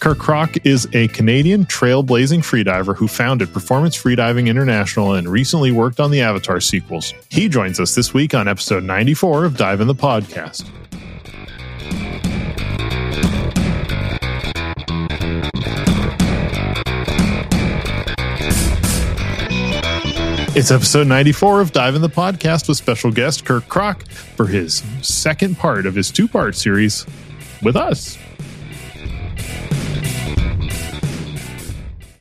Kirk Krack is a Canadian trailblazing freediver who founded Performance Freediving International and recently worked on the Avatar sequels. He joins us this week on episode 94 of Dive in the Podcast. It's episode 94 of Dive in the Podcast with special guest Kirk Krack for his second part of his two part series with us.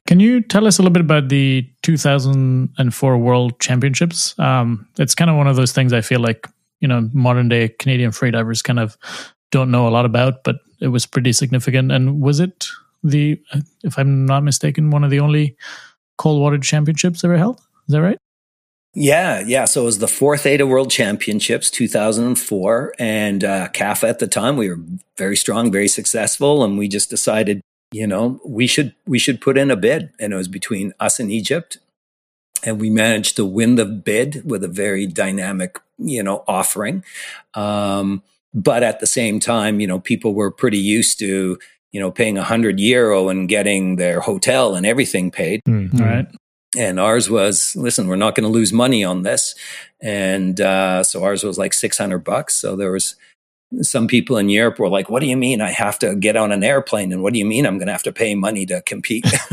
Can you tell us a little bit about the 2004 World Championships? Um, it's kind of one of those things I feel like, you know, modern day Canadian freedivers kind of don't know a lot about, but it was pretty significant. And was it the, if I'm not mistaken, one of the only cold water championships ever held? Is that right? Yeah, yeah. So it was the fourth AIDA World Championships, 2004, and uh, CAFA at the time we were very strong, very successful, and we just decided, you know, we should we should put in a bid, and it was between us and Egypt, and we managed to win the bid with a very dynamic, you know, offering. Um, but at the same time, you know, people were pretty used to, you know, paying a hundred euro and getting their hotel and everything paid. Mm-hmm. Right. And ours was, listen, we're not going to lose money on this. And uh, so ours was like 600 bucks. So there was some people in Europe were like, what do you mean I have to get on an airplane? And what do you mean I'm going to have to pay money to compete?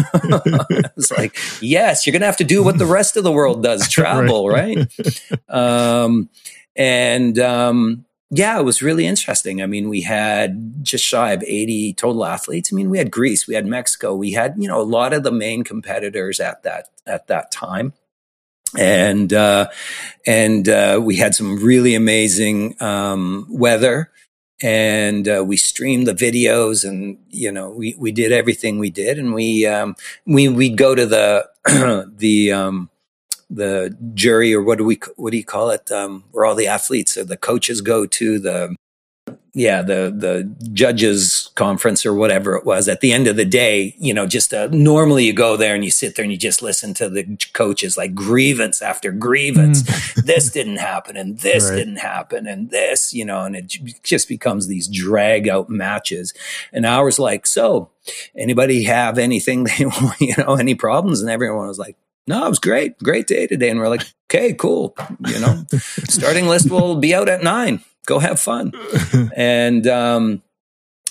it's like, yes, you're going to have to do what the rest of the world does, travel, right? right? Um, and, um, yeah, it was really interesting. I mean, we had just shy of 80 total athletes. I mean, we had Greece, we had Mexico, we had, you know, a lot of the main competitors at that at that time. And uh, and uh, we had some really amazing um, weather, and uh, we streamed the videos, and you know we we did everything we did, and we um, we we'd go to the the um, the jury or what do we what do you call it? Um, where all the athletes or the coaches go to the yeah the the judges conference or whatever it was at the end of the day you know just uh, normally you go there and you sit there and you just listen to the coaches like grievance after grievance mm. this didn't happen and this right. didn't happen and this you know and it just becomes these drag out matches and ours like so anybody have anything they you know any problems and everyone was like no, it was great. Great day today. And we're like, okay, cool. You know, starting list will be out at nine. Go have fun. and, um,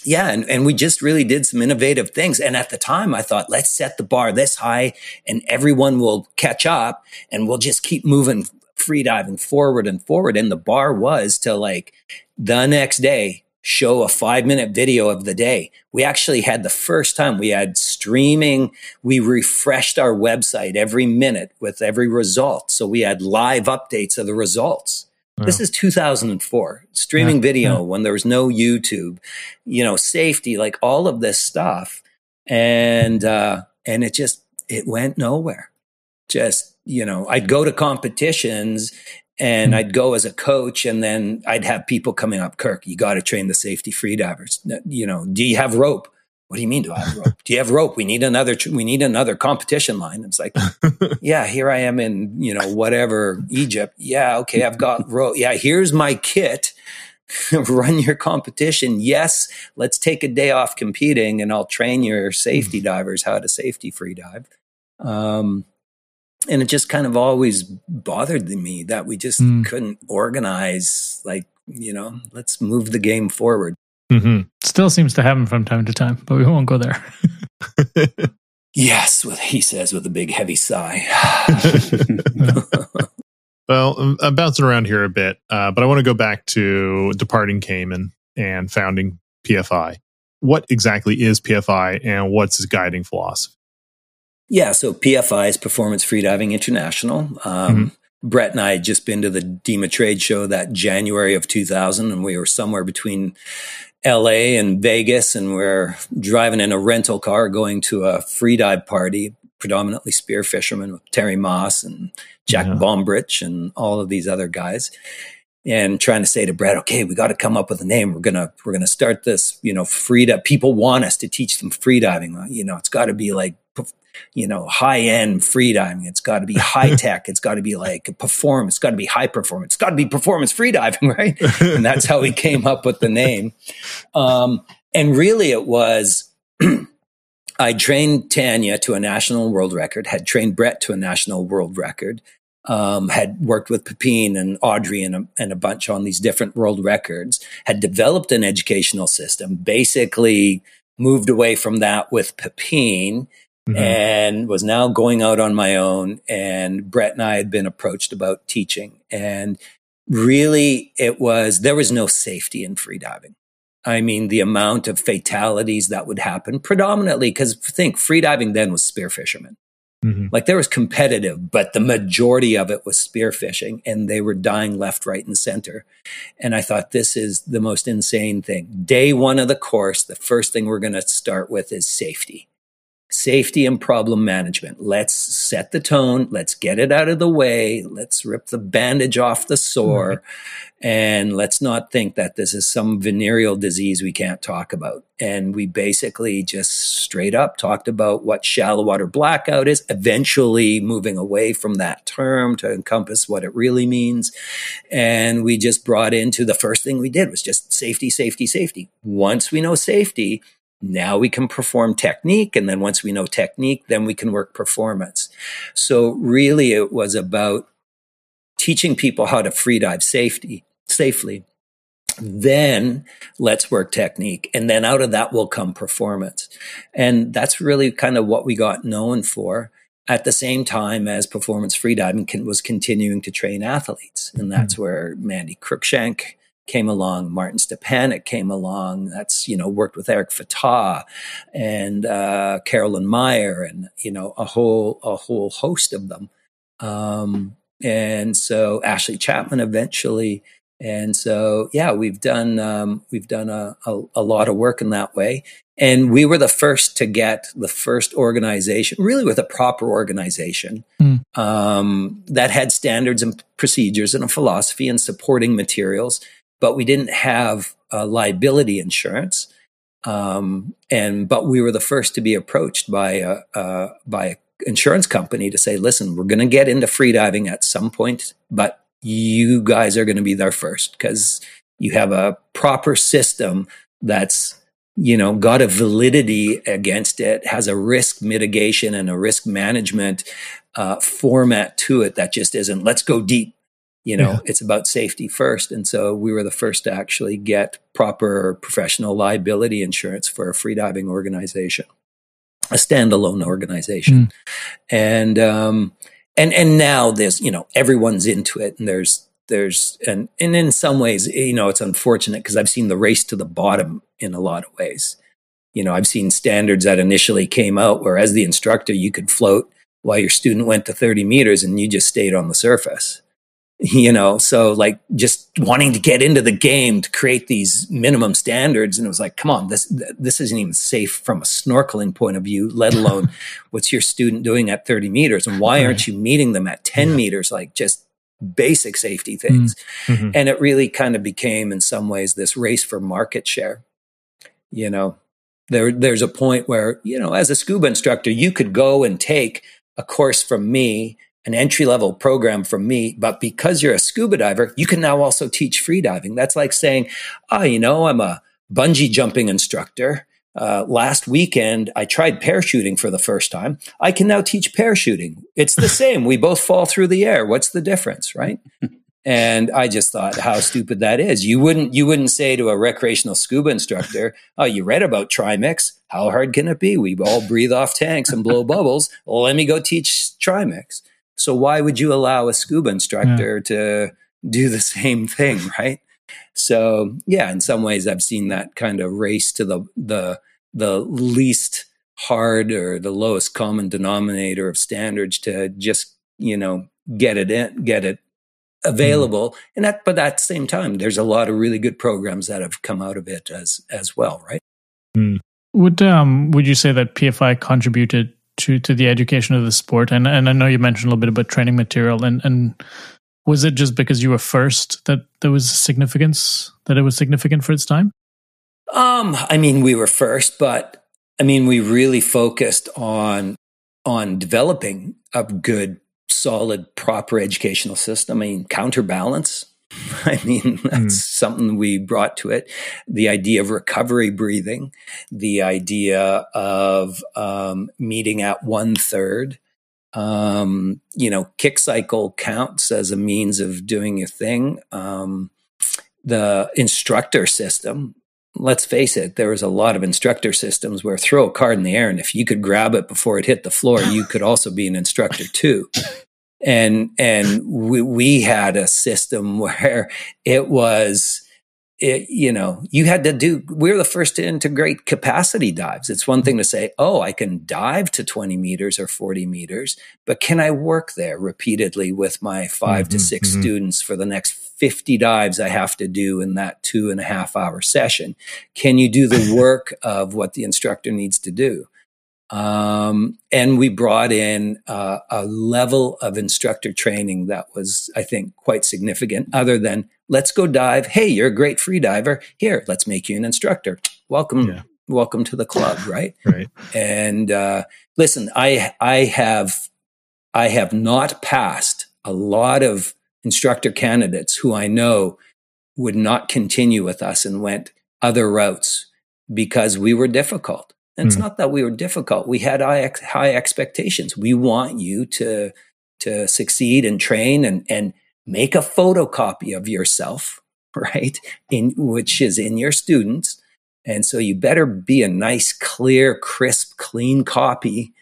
yeah, and, and we just really did some innovative things. And at the time, I thought, let's set the bar this high and everyone will catch up and we'll just keep moving free diving forward and forward. And the bar was to like the next day, show a five minute video of the day. We actually had the first time we had streaming. We refreshed our website every minute with every result. So we had live updates of the results. This is 2004 streaming yeah, video yeah. when there was no YouTube, you know, safety, like all of this stuff. And, uh, and it just, it went nowhere. Just, you know, I'd go to competitions and mm-hmm. I'd go as a coach, and then I'd have people coming up. Kirk, you got to train the safety freedivers. You know, do you have rope? What do you mean? Do I have rope? do you have rope? We need another. We need another competition line. It's like, yeah, here I am in you know whatever Egypt. Yeah, okay, I've got rope. Yeah, here's my kit. Run your competition. Yes, let's take a day off competing, and I'll train your safety mm-hmm. divers how to safety free dive. Um, and it just kind of always bothered me that we just mm. couldn't organize like you know let's move the game forward mm-hmm. still seems to happen from time to time but we won't go there yes with, he says with a big heavy sigh well i'm bouncing around here a bit uh, but i want to go back to departing cayman and founding pfi what exactly is pfi and what's his guiding philosophy yeah, so PFI is Performance Freediving International. Um, mm-hmm. Brett and I had just been to the DEMA trade show that January of 2000, and we were somewhere between LA and Vegas, and we're driving in a rental car going to a freedive party, predominantly spear fishermen with Terry Maas and Jack yeah. Bombrich and all of these other guys. And trying to say to Brett, okay, we got to come up with a name. We're gonna we're gonna start this, you know, freedive. People want us to teach them freediving. You know, it's got to be like you know, high end freediving. It's got to be high tech. It's got to be like perform. It's got to be high performance. It's got to be performance freediving, right? and that's how we came up with the name. Um, and really, it was I trained Tanya to a national world record, had trained Brett to a national world record, um, had worked with Pipin and Audrey and a, and a bunch on these different world records, had developed an educational system, basically moved away from that with Pipin. Mm-hmm. and was now going out on my own. And Brett and I had been approached about teaching. And really, it was, there was no safety in freediving. I mean, the amount of fatalities that would happen predominantly, because think freediving then was spearfishermen. Mm-hmm. Like there was competitive, but the majority of it was spearfishing and they were dying left, right, and center. And I thought this is the most insane thing. Day one of the course, the first thing we're going to start with is safety safety and problem management. Let's set the tone. Let's get it out of the way. Let's rip the bandage off the sore. Mm-hmm. And let's not think that this is some venereal disease we can't talk about. And we basically just straight up talked about what shallow water blackout is, eventually moving away from that term to encompass what it really means. And we just brought into the first thing we did was just safety, safety, safety. Once we know safety, now we can perform technique. And then once we know technique, then we can work performance. So really it was about teaching people how to freedive safety safely. Then let's work technique. And then out of that will come performance. And that's really kind of what we got known for at the same time as performance freediving was continuing to train athletes. And that's mm-hmm. where Mandy Cruickshank came along, Martin Stepanek came along. That's, you know, worked with Eric Fattah and uh, Carolyn Meyer and, you know, a whole, a whole host of them. Um, and so Ashley Chapman eventually. And so, yeah, we've done, um, we've done a, a, a lot of work in that way. And we were the first to get the first organization, really with a proper organization mm. um, that had standards and procedures and a philosophy and supporting materials but we didn't have uh, liability insurance. Um, and but we were the first to be approached by a, uh, by an insurance company to say, "Listen, we're going to get into freediving at some point, but you guys are going to be there first because you have a proper system that's." you know, got a validity against it, has a risk mitigation and a risk management uh, format to it that just isn't let's go deep you know, yeah. it's about safety first. And so we were the first to actually get proper professional liability insurance for a freediving organization, a standalone organization. Mm. And, um, and, and now there's, you know, everyone's into it and there's, there's, and, and in some ways, you know, it's unfortunate because I've seen the race to the bottom in a lot of ways. You know, I've seen standards that initially came out where as the instructor, you could float while your student went to 30 meters and you just stayed on the surface you know so like just wanting to get into the game to create these minimum standards. And it was like come on this this isn't even safe from a snorkeling point of view let alone what's your student doing at 30 meters? And why aren't you meeting them at 10 yeah. meters? Like just basic safety things. Mm-hmm. and it really kind of became in some ways this race for market share. You know there there's a point where you know as a scuba instructor you could go and take a course from me an entry level program from me, but because you're a scuba diver, you can now also teach free diving. That's like saying, oh, you know, I'm a bungee jumping instructor. Uh, last weekend, I tried parachuting for the first time. I can now teach parachuting. It's the same. we both fall through the air. What's the difference, right? And I just thought how stupid that is. You wouldn't you wouldn't say to a recreational scuba instructor, "Oh, you read about Trimix? How hard can it be? We all breathe off tanks and blow bubbles. Well, let me go teach Trimix." So why would you allow a scuba instructor yeah. to do the same thing, right? So yeah, in some ways, I've seen that kind of race to the the the least hard or the lowest common denominator of standards to just you know get it in, get it available. Mm. And that, but at the same time, there's a lot of really good programs that have come out of it as as well, right? Mm. Would um would you say that PFI contributed to to the education of the sport? And and I know you mentioned a little bit about training material and and was it just because you were first that there was significance that it was significant for its time? Um, I mean, we were first, but I mean, we really focused on on developing a good, solid, proper educational system. I mean, counterbalance I mean, that's mm. something we brought to it. The idea of recovery breathing, the idea of um, meeting at one third. Um, you know, kick cycle counts as a means of doing your thing. Um, the instructor system, let's face it, there was a lot of instructor systems where throw a card in the air, and if you could grab it before it hit the floor, you could also be an instructor too and and we, we had a system where it was it, you know, you had to do, we are the first to integrate capacity dives. It's one thing to say, oh, I can dive to 20 meters or 40 meters, but can I work there repeatedly with my 5 mm-hmm, to 6 mm-hmm. students for the next 50 dives I have to do in that two and a half hour session? Can you do the work of what the instructor needs to do? Um, and we brought in uh, a level of instructor training that was, I think, quite significant, other than let's go dive. Hey, you're a great free diver. Here, let's make you an instructor. Welcome. Yeah. Welcome to the club, right? right. And uh, listen, I I have I have not passed a lot of instructor candidates who I know would not continue with us and went other routes because we were difficult. And it's mm. not that we were difficult. We had high, high expectations. We want you to, to succeed and train and, and make a photocopy of yourself, right? In which is in your students. And so you better be a nice, clear, crisp, clean copy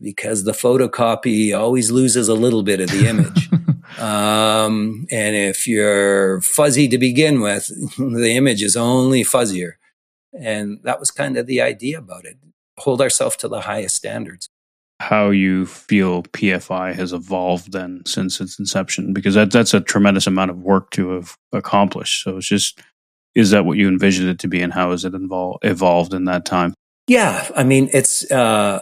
because the photocopy always loses a little bit of the image. um, and if you're fuzzy to begin with, the image is only fuzzier. And that was kind of the idea about it hold ourselves to the highest standards. How you feel PFI has evolved then since its inception? Because that, that's a tremendous amount of work to have accomplished. So it's just, is that what you envisioned it to be and how has it involved, evolved in that time? Yeah. I mean, it's, uh,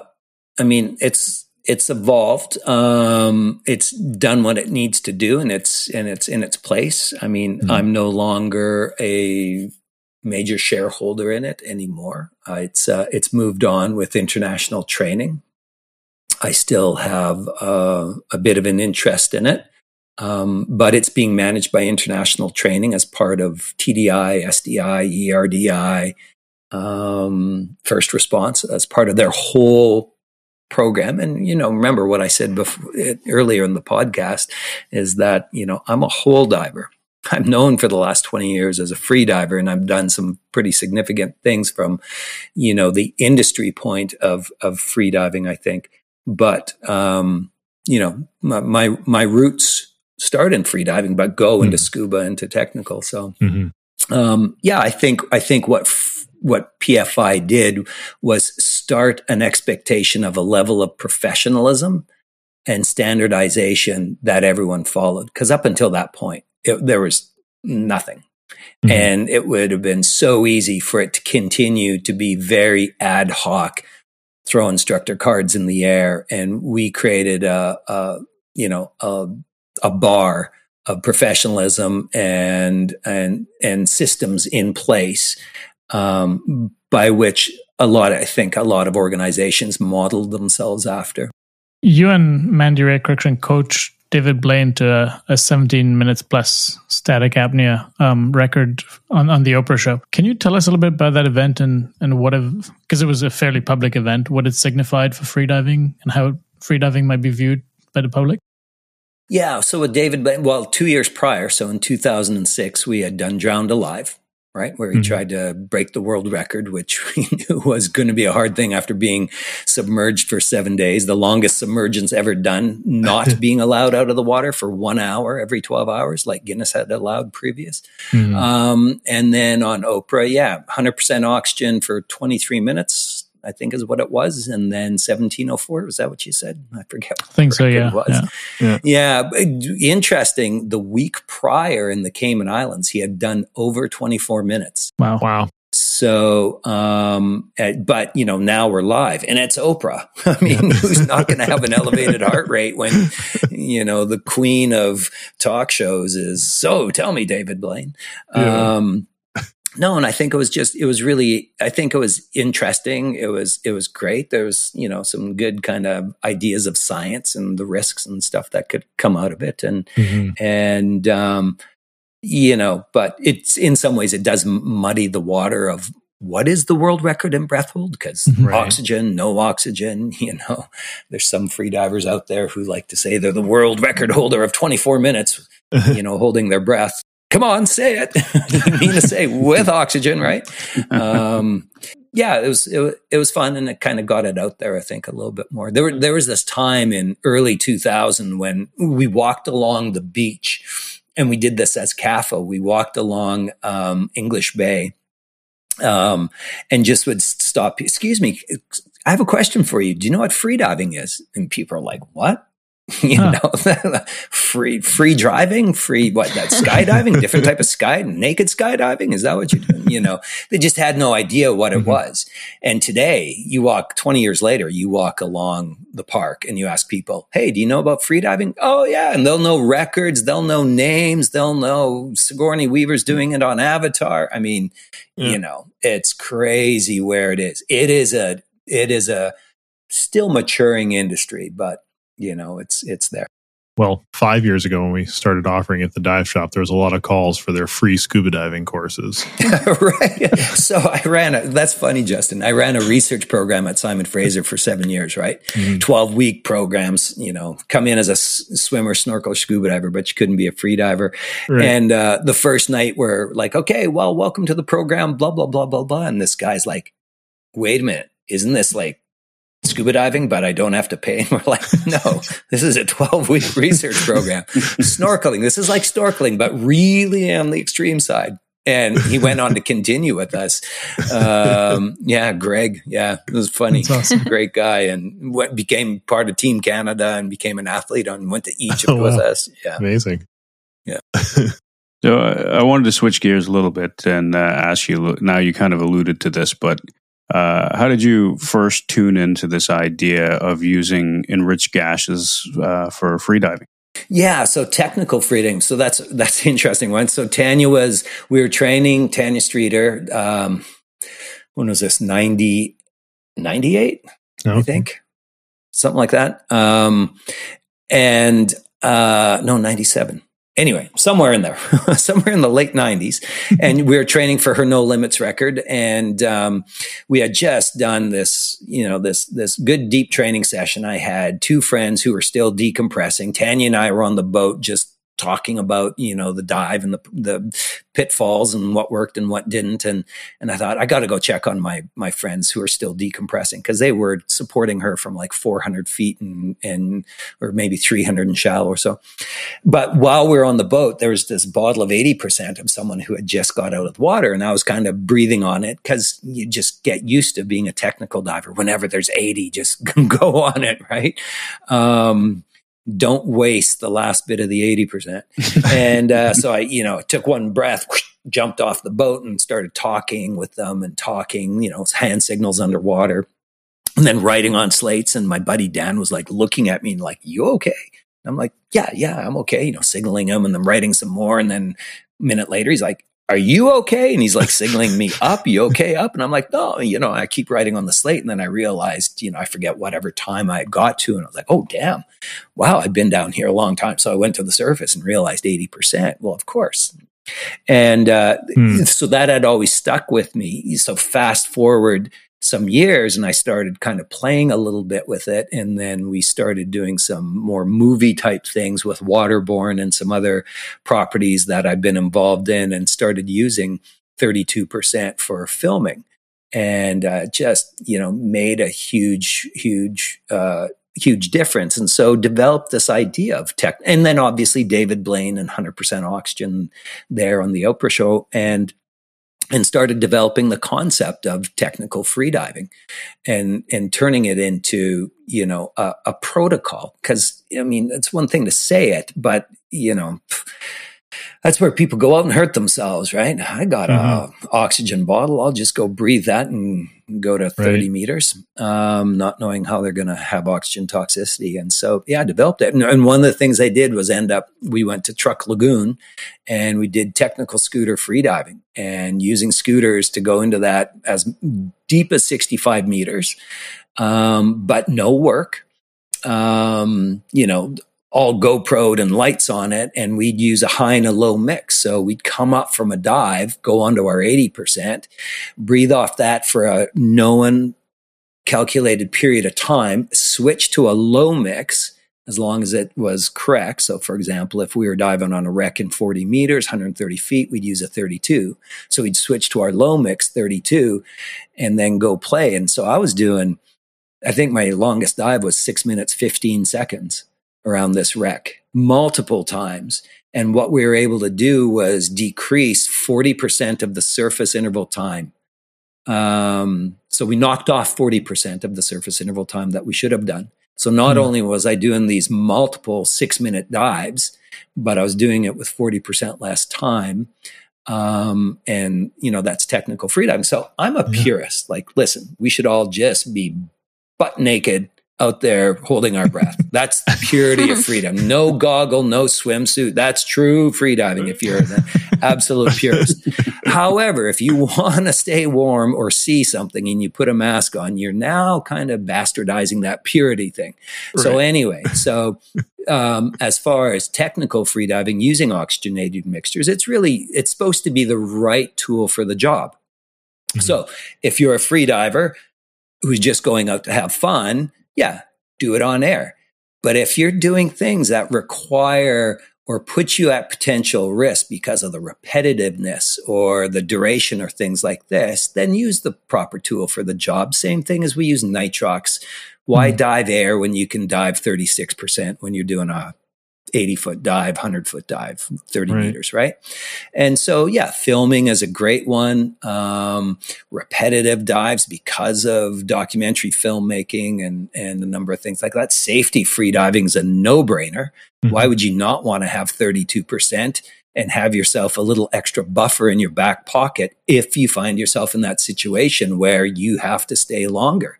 I mean, it's, it's evolved. Um, it's done what it needs to do, and it's and it's in its place. I mean, mm-hmm. I'm no longer a major shareholder in it anymore. Uh, it's uh, it's moved on with international training. I still have uh, a bit of an interest in it, um, but it's being managed by international training as part of TDI, SDI, ERDI, um, first response as part of their whole program. And you know, remember what I said before, earlier in the podcast is that you know I'm a whole diver. I'm known for the last 20 years as a free diver and I've done some pretty significant things from, you know, the industry point of, of free diving, I think. But, um, you know, my, my, my, roots start in free diving, but go mm-hmm. into scuba, into technical. So, mm-hmm. um, yeah, I think, I think what, f- what PFI did was start an expectation of a level of professionalism and standardization that everyone followed. Cause up until that point, it, there was nothing. Mm-hmm. And it would have been so easy for it to continue to be very ad hoc, throw instructor cards in the air. And we created a, a you know, a, a bar of professionalism and, and, and systems in place, um, by which a lot, I think a lot of organizations modeled themselves after. You and Mandy Rae Cruickshank coach David Blaine to a, a 17 minutes plus static apnea um, record on, on the Oprah show. Can you tell us a little bit about that event and, and what, because it was a fairly public event, what it signified for freediving and how freediving might be viewed by the public? Yeah. So with David, well, two years prior, so in 2006, we had done Drowned Alive right? Where he mm-hmm. tried to break the world record, which we knew was going to be a hard thing after being submerged for seven days, the longest submergence ever done, not being allowed out of the water for one hour every 12 hours, like Guinness had allowed previous. Mm-hmm. Um, and then on Oprah, yeah, 100% oxygen for 23 minutes. I think is what it was, and then 1704 was that what you said? I forget. I think so. Yeah. yeah. yeah, yeah. Interesting. The week prior in the Cayman Islands, he had done over 24 minutes. Wow! Wow! So, um, eh, but you know, now we're live and it's Oprah. I mean, who's not going to have an elevated heart rate when, you know, the queen of talk shows is, so tell me, David Blaine. Yeah. Um, no, and I think it was just it was really I think it was interesting. It was it was great. There was you know some good kind of ideas of science and the risks and stuff that could come out of it, and mm-hmm. and um, you know, but it's in some ways it does muddy the water of what is the world record in breath hold? Because right. oxygen, no oxygen, you know, there's some free divers out there who like to say they're the world record holder of 24 minutes, you know, holding their breath. Come on, say it. you mean to say with oxygen, right? Um, yeah, it was it, it was fun, and it kind of got it out there. I think a little bit more. There were, there was this time in early 2000 when we walked along the beach, and we did this as CAFA. We walked along um, English Bay, um, and just would stop. Excuse me, I have a question for you. Do you know what freediving is? And people are like, "What?" you huh. know, free free driving, free what that skydiving, different type of sky, naked skydiving. Is that what you're doing? You know, they just had no idea what it mm-hmm. was. And today, you walk 20 years later, you walk along the park and you ask people, "Hey, do you know about freediving?" Oh yeah, and they'll know records, they'll know names, they'll know Sigourney Weaver's doing it on Avatar. I mean, yeah. you know, it's crazy where it is. It is a it is a still maturing industry, but you know, it's it's there. Well, five years ago when we started offering at the dive shop, there was a lot of calls for their free scuba diving courses. right. So I ran a, that's funny, Justin. I ran a research program at Simon Fraser for seven years, right? Mm-hmm. 12 week programs, you know, come in as a s- swimmer, snorkel, scuba diver, but you couldn't be a free diver. Right. And uh, the first night we're like, okay, well, welcome to the program, blah, blah, blah, blah, blah. And this guy's like, wait a minute, isn't this like scuba diving, but I don't have to pay. And we're like, no, this is a 12 week research program. snorkeling. This is like snorkeling, but really on the extreme side. And he went on to continue with us. Um, yeah, Greg. Yeah, it was funny. Awesome. Great guy, and went, became part of Team Canada and became an athlete and went to Egypt oh, wow. with us. Yeah, amazing. Yeah. so uh, I wanted to switch gears a little bit and uh, ask you. Now you kind of alluded to this, but uh, how did you first tune into this idea of using enriched gases uh, for freediving? Yeah, so technical freediving. So that's that's interesting one. So Tanya was we were training Tanya Streeter. Um, when was this? 90, 98, okay. I think, something like that. Um, and uh, no, ninety seven anyway, somewhere in there, somewhere in the late 90s. and we were training for her No Limits record. And um, we had just done this, you know, this, this good deep training session. I had two friends who were still decompressing. Tanya and I were on the boat just talking about you know the dive and the the pitfalls and what worked and what didn't. And and I thought I got to go check on my my friends who are still decompressing because they were supporting her from like 400 feet and and or maybe 300 in shallow or so. But while we are on the boat there was this bottle of 80% of someone who had just got out of the water and I was kind of breathing on it because you just get used to being a technical diver. Whenever there's 80 just go on it right? Um don't waste the last bit of the 80%. and uh, so I, you know, took one breath, jumped off the boat and started talking with them and talking, you know, hand signals underwater and then writing on slates. And my buddy Dan was like looking at me and like, you okay? I'm like, yeah, yeah, I'm okay. You know, signaling him and then writing some more. And then a minute later, he's like, are you okay? And he's like signaling me up, you okay up? And I'm like, no, you know, I keep writing on the slate. And then I realized, you know, I forget whatever time I had got to. And I was like, oh, damn, wow, I've been down here a long time. So I went to the surface and realized 80%. Well, of course. And uh, hmm. so that had always stuck with me. So fast forward some years and I started kind of playing a little bit with it. And then we started doing some more movie type things with Waterborne and some other properties that I've been involved in and started using 32% for filming. And uh, just, you know, made a huge, huge, uh, huge difference. And so developed this idea of tech. And then obviously David Blaine and 100% Oxygen there on the Oprah show. And and started developing the concept of technical freediving and and turning it into you know a, a protocol. Because i mean it's one thing to say it but you know that's where people go out and hurt themselves right i got mm-hmm. a oxygen bottle i'll just go breathe that and go to 30 right. meters, um, not knowing how they're going to have oxygen toxicity. And so, yeah, I developed it. And, and, one of the things I did was end up, we went to Truk Lagoon and we did technical scooter freediving and using scooters to go into that as deep as 65 meters, um, but no work. Um, you know, all GoPro'd and lights on it, and we'd use a high and a low mix. So we'd come up from a dive, go onto our 80%, breathe off that for a known calculated period of time, switch to a low mix as long as it was correct. So, for example, if we were diving on a wreck in 40 meters, 130 feet, we'd use a 32. So we'd switch to our low mix 32 and then go play. And so I was doing, I think my longest dive was six minutes, 15 seconds around this wreck multiple times. And what we were able to do was decrease 40% of the surface interval time. Um, so we knocked off 40% of the surface interval time that we should have done. So not mm. only was I doing these multiple six minute dives, but I was doing it with 40% less time. Um, and you know, that's technical freediving. So I'm a yeah. purist. Like, listen, we should all just be butt naked out there holding our breath. That's the purity of freedom. No goggle, no swimsuit. That's true freediving if you're an absolute purist. However, if you want to stay warm or see something and you put a mask on, you're now kind of bastardizing that purity thing. Right. So anyway, so um, as far as technical freediving using oxygenated mixtures, it's really it's supposed to be the right tool for the job. Mm-hmm. So if you're a freediver who's just going out to have fun, yeah, do it on air. But if you're doing things that require or put you at potential risk because of the repetitiveness or the duration or things like this, then use the proper tool for the job. Same thing as we use nitrox. Why mm. dive air when you can dive 36% when you're doing a 80 foot dive, 100 foot dive, 30 right. meters, right? And so, yeah, filming is a great one. Um, repetitive dives because of documentary filmmaking and, and a number of things like that. Safety free diving is a no brainer. Mm-hmm. Why would you not want to have 32%? and have yourself a little extra buffer in your back pocket if you find yourself in that situation where you have to stay longer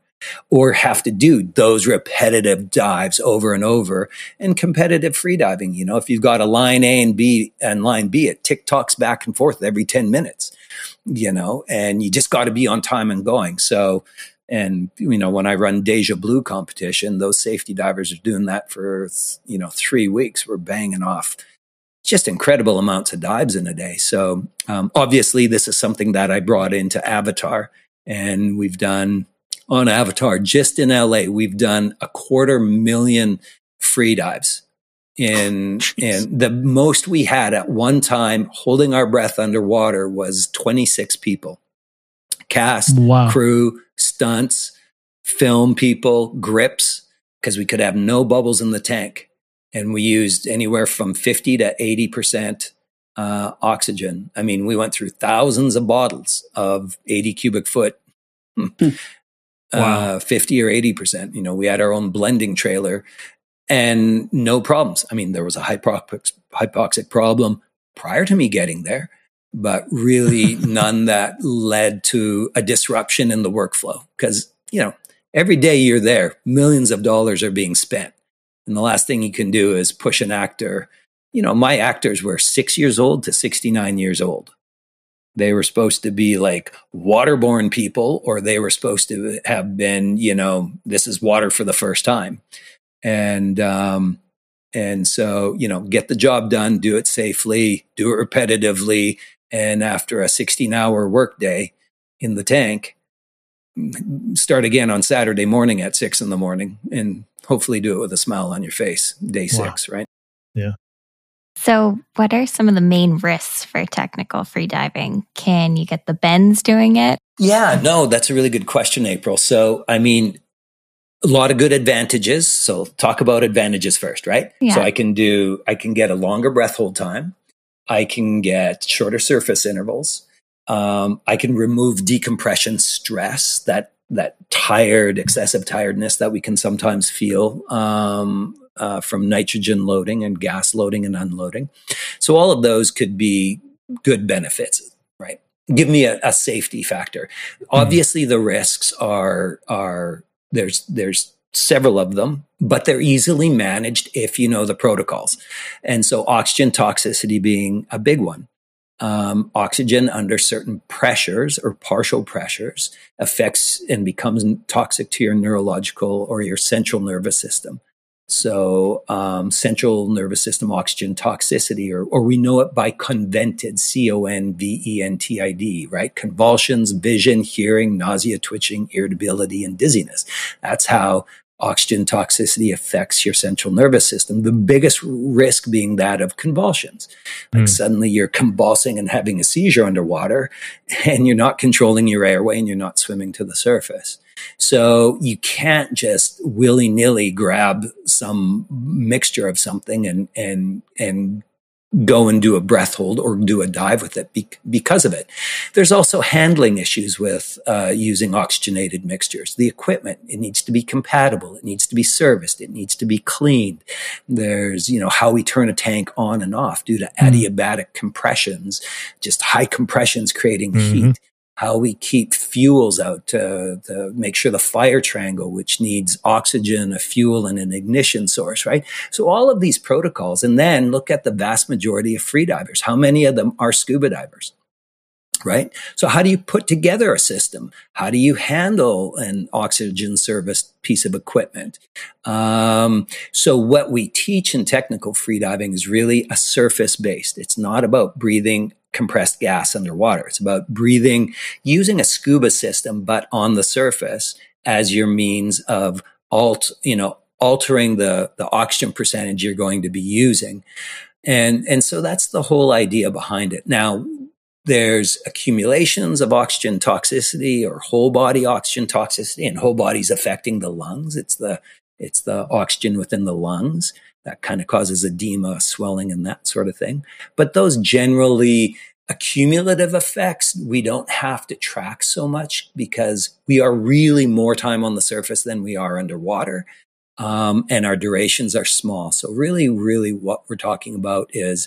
or have to do those repetitive dives over and over and competitive freediving. You know, if you've got a line A and B and line B, it tick tocks back and forth every 10 minutes, you know, and you just got to be on time and going. So, and you know, when I run Deja Blue competition, those safety divers are doing that for you know three weeks. We're banging off just incredible amounts of dives in a day. So um, obviously, this is something that I brought into Avatar, and we've done on Avatar. Just in LA, we've done a quarter million free dives. In oh, and the most we had at one time holding our breath underwater was 26 people. Cast, wow. crew, stunts, film people, grips, because we could have no bubbles in the tank. And we used anywhere from 50 to 80% uh, oxygen. I mean, we went through thousands of bottles of 80 cubic foot hmm wow. uh, 50 or 80%. You know, we had our own blending trailer and no problems. I mean, there was a hypoxic, hypoxic problem prior to me getting there, but really none that led to a disruption in the workflow. Because, you know, every day you're there, millions of dollars are being spent. And the last thing you can do is push an actor. You know, my actors were six years old to 69 years old. They were supposed to be like waterborne people, or they were supposed to have been, you know, this is water for the first time. And, um, and so, you know, get the job done, do it safely, do it repetitively. And after a 16 hour workday in the tank, start again on Saturday morning at six in the morning and hopefully do it with a smile on your face, day wow. six, right? Yeah. So, what are some of the main risks for technical freediving? Can you get the bends doing it? Yeah, no, that's a really good question, April. So, I mean, a lot of good advantages. So, talk about advantages first, right? Yeah. So, I can do, I can get a longer breath hold time. I can get shorter surface intervals. Um, I can remove decompression stress, that that tired, excessive tiredness that we can sometimes feel um, uh, from nitrogen loading and gas loading and unloading. So all of those could be good benefits, right? Give me a, a safety factor. Mm-hmm. Obviously, the risks are are there's there's several of them, but they're easily managed if you know the protocols. And so oxygen toxicity being a big one. Um, oxygen under certain pressures or partial pressures affects and becomes toxic to your neurological or your central nervous system. So, um, central nervous system oxygen toxicity, or, or we know it by convented, C O N V E N T I D, right? Convulsions, vision, hearing, nausea, twitching, irritability, and dizziness. That's how oxygen toxicity affects your central nervous system. The biggest risk being that of convulsions. Like mm. suddenly you're convulsing and having a seizure underwater, and you're not controlling your airway and you're not swimming to the surface. So you can't just willy nilly grab some mixture of something and, and, and go and do a breath hold or do a dive with it because of it. There's also handling issues with uh, using oxygenated mixtures. The equipment, it needs to be compatible. It needs to be serviced. It needs to be cleaned. There's, you know, how we turn a tank on and off due to mm-hmm. adiabatic compressions, just high compressions creating mm-hmm. heat how we keep fuels out uh, to, to, make sure the fire triangle, which needs oxygen, a fuel, and an ignition source, right? So all of these protocols, and then look at the vast majority of freedivers. How many of them are scuba divers? Right? So how do you put together a system? How do you handle an oxygen service piece of equipment? Um, so what we teach in technical freediving is really a surface based. It's not about breathing compressed gas underwater. It's about breathing using a scuba system, but on the surface as your means of alt, you know, altering the, the oxygen percentage you're going to be using. And, and so that's the whole idea behind it. Now, there's accumulations of oxygen toxicity or whole body oxygen toxicity and whole bodies affecting the lungs. It's the, it's the oxygen within the lungs that kind of causes edema, swelling, and that sort of thing. But those generally accumulative effects, we don't have to track so much because we are really more time on the surface than we are underwater. Um, and our durations are small. So really, really what we're talking about is,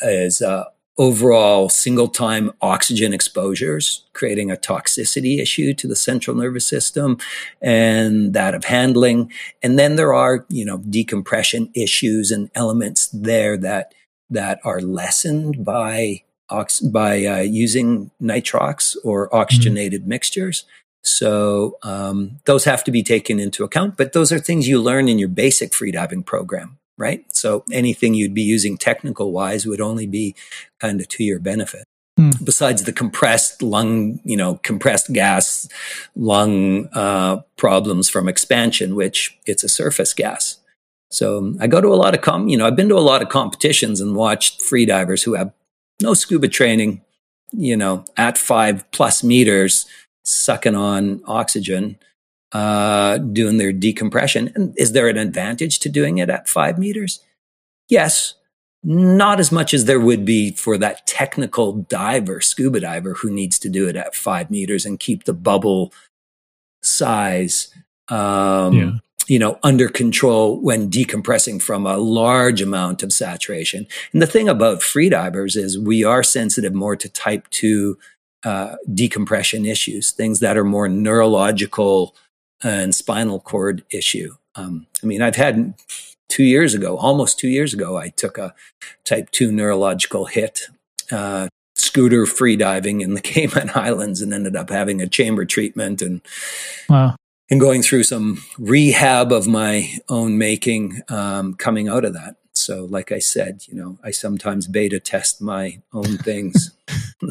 is, uh, overall single time oxygen exposures, creating a toxicity issue to the central nervous system and that of handling. And then there are, you know, decompression issues and elements there that, that are lessened by ox- by uh, using nitrox or mm-hmm. oxygenated mm-hmm. mixtures. So um, those have to be taken into account, but those are things you learn in your basic freediving program right? So anything you'd be using technical wise would only be kind of to your benefit. Hmm. Besides the compressed lung, you know, compressed gas lung uh, problems from expansion, which it's a surface gas. So I go to a lot of com, you know, I've been to a lot of competitions and watched freedivers who have no scuba training, you know, at five plus meters, sucking on oxygen uh, doing their decompression. And is there an advantage to doing it at five meters? Yes, not as much as there would be for that technical diver, scuba diver, who needs to do it at five meters and keep the bubble size, um, yeah. you know, under control when decompressing from a large amount of saturation. And the thing about freedivers is we are sensitive more to type two uh, decompression issues, things that are more neurological and spinal cord issue. Um, I mean, I've had two years ago, almost two years ago, I took a type 2 neurological hit, uh, scooter free diving in the Cayman Islands, and ended up having a chamber treatment and wow. and going through some rehab of my own making um, coming out of that. So, like I said, you know, I sometimes beta test my own things,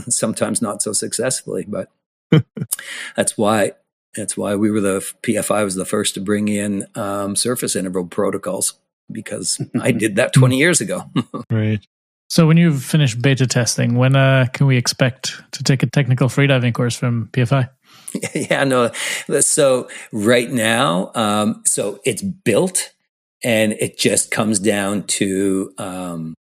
sometimes not so successfully, but that's why that's why we were the PFI was the first to bring in um, surface interval protocols because I did that 20 years ago. right. So when you've finished beta testing, when uh, can we expect to take a technical freediving course from PFI? yeah, no. So right now, um, so it's built and it just comes down to um,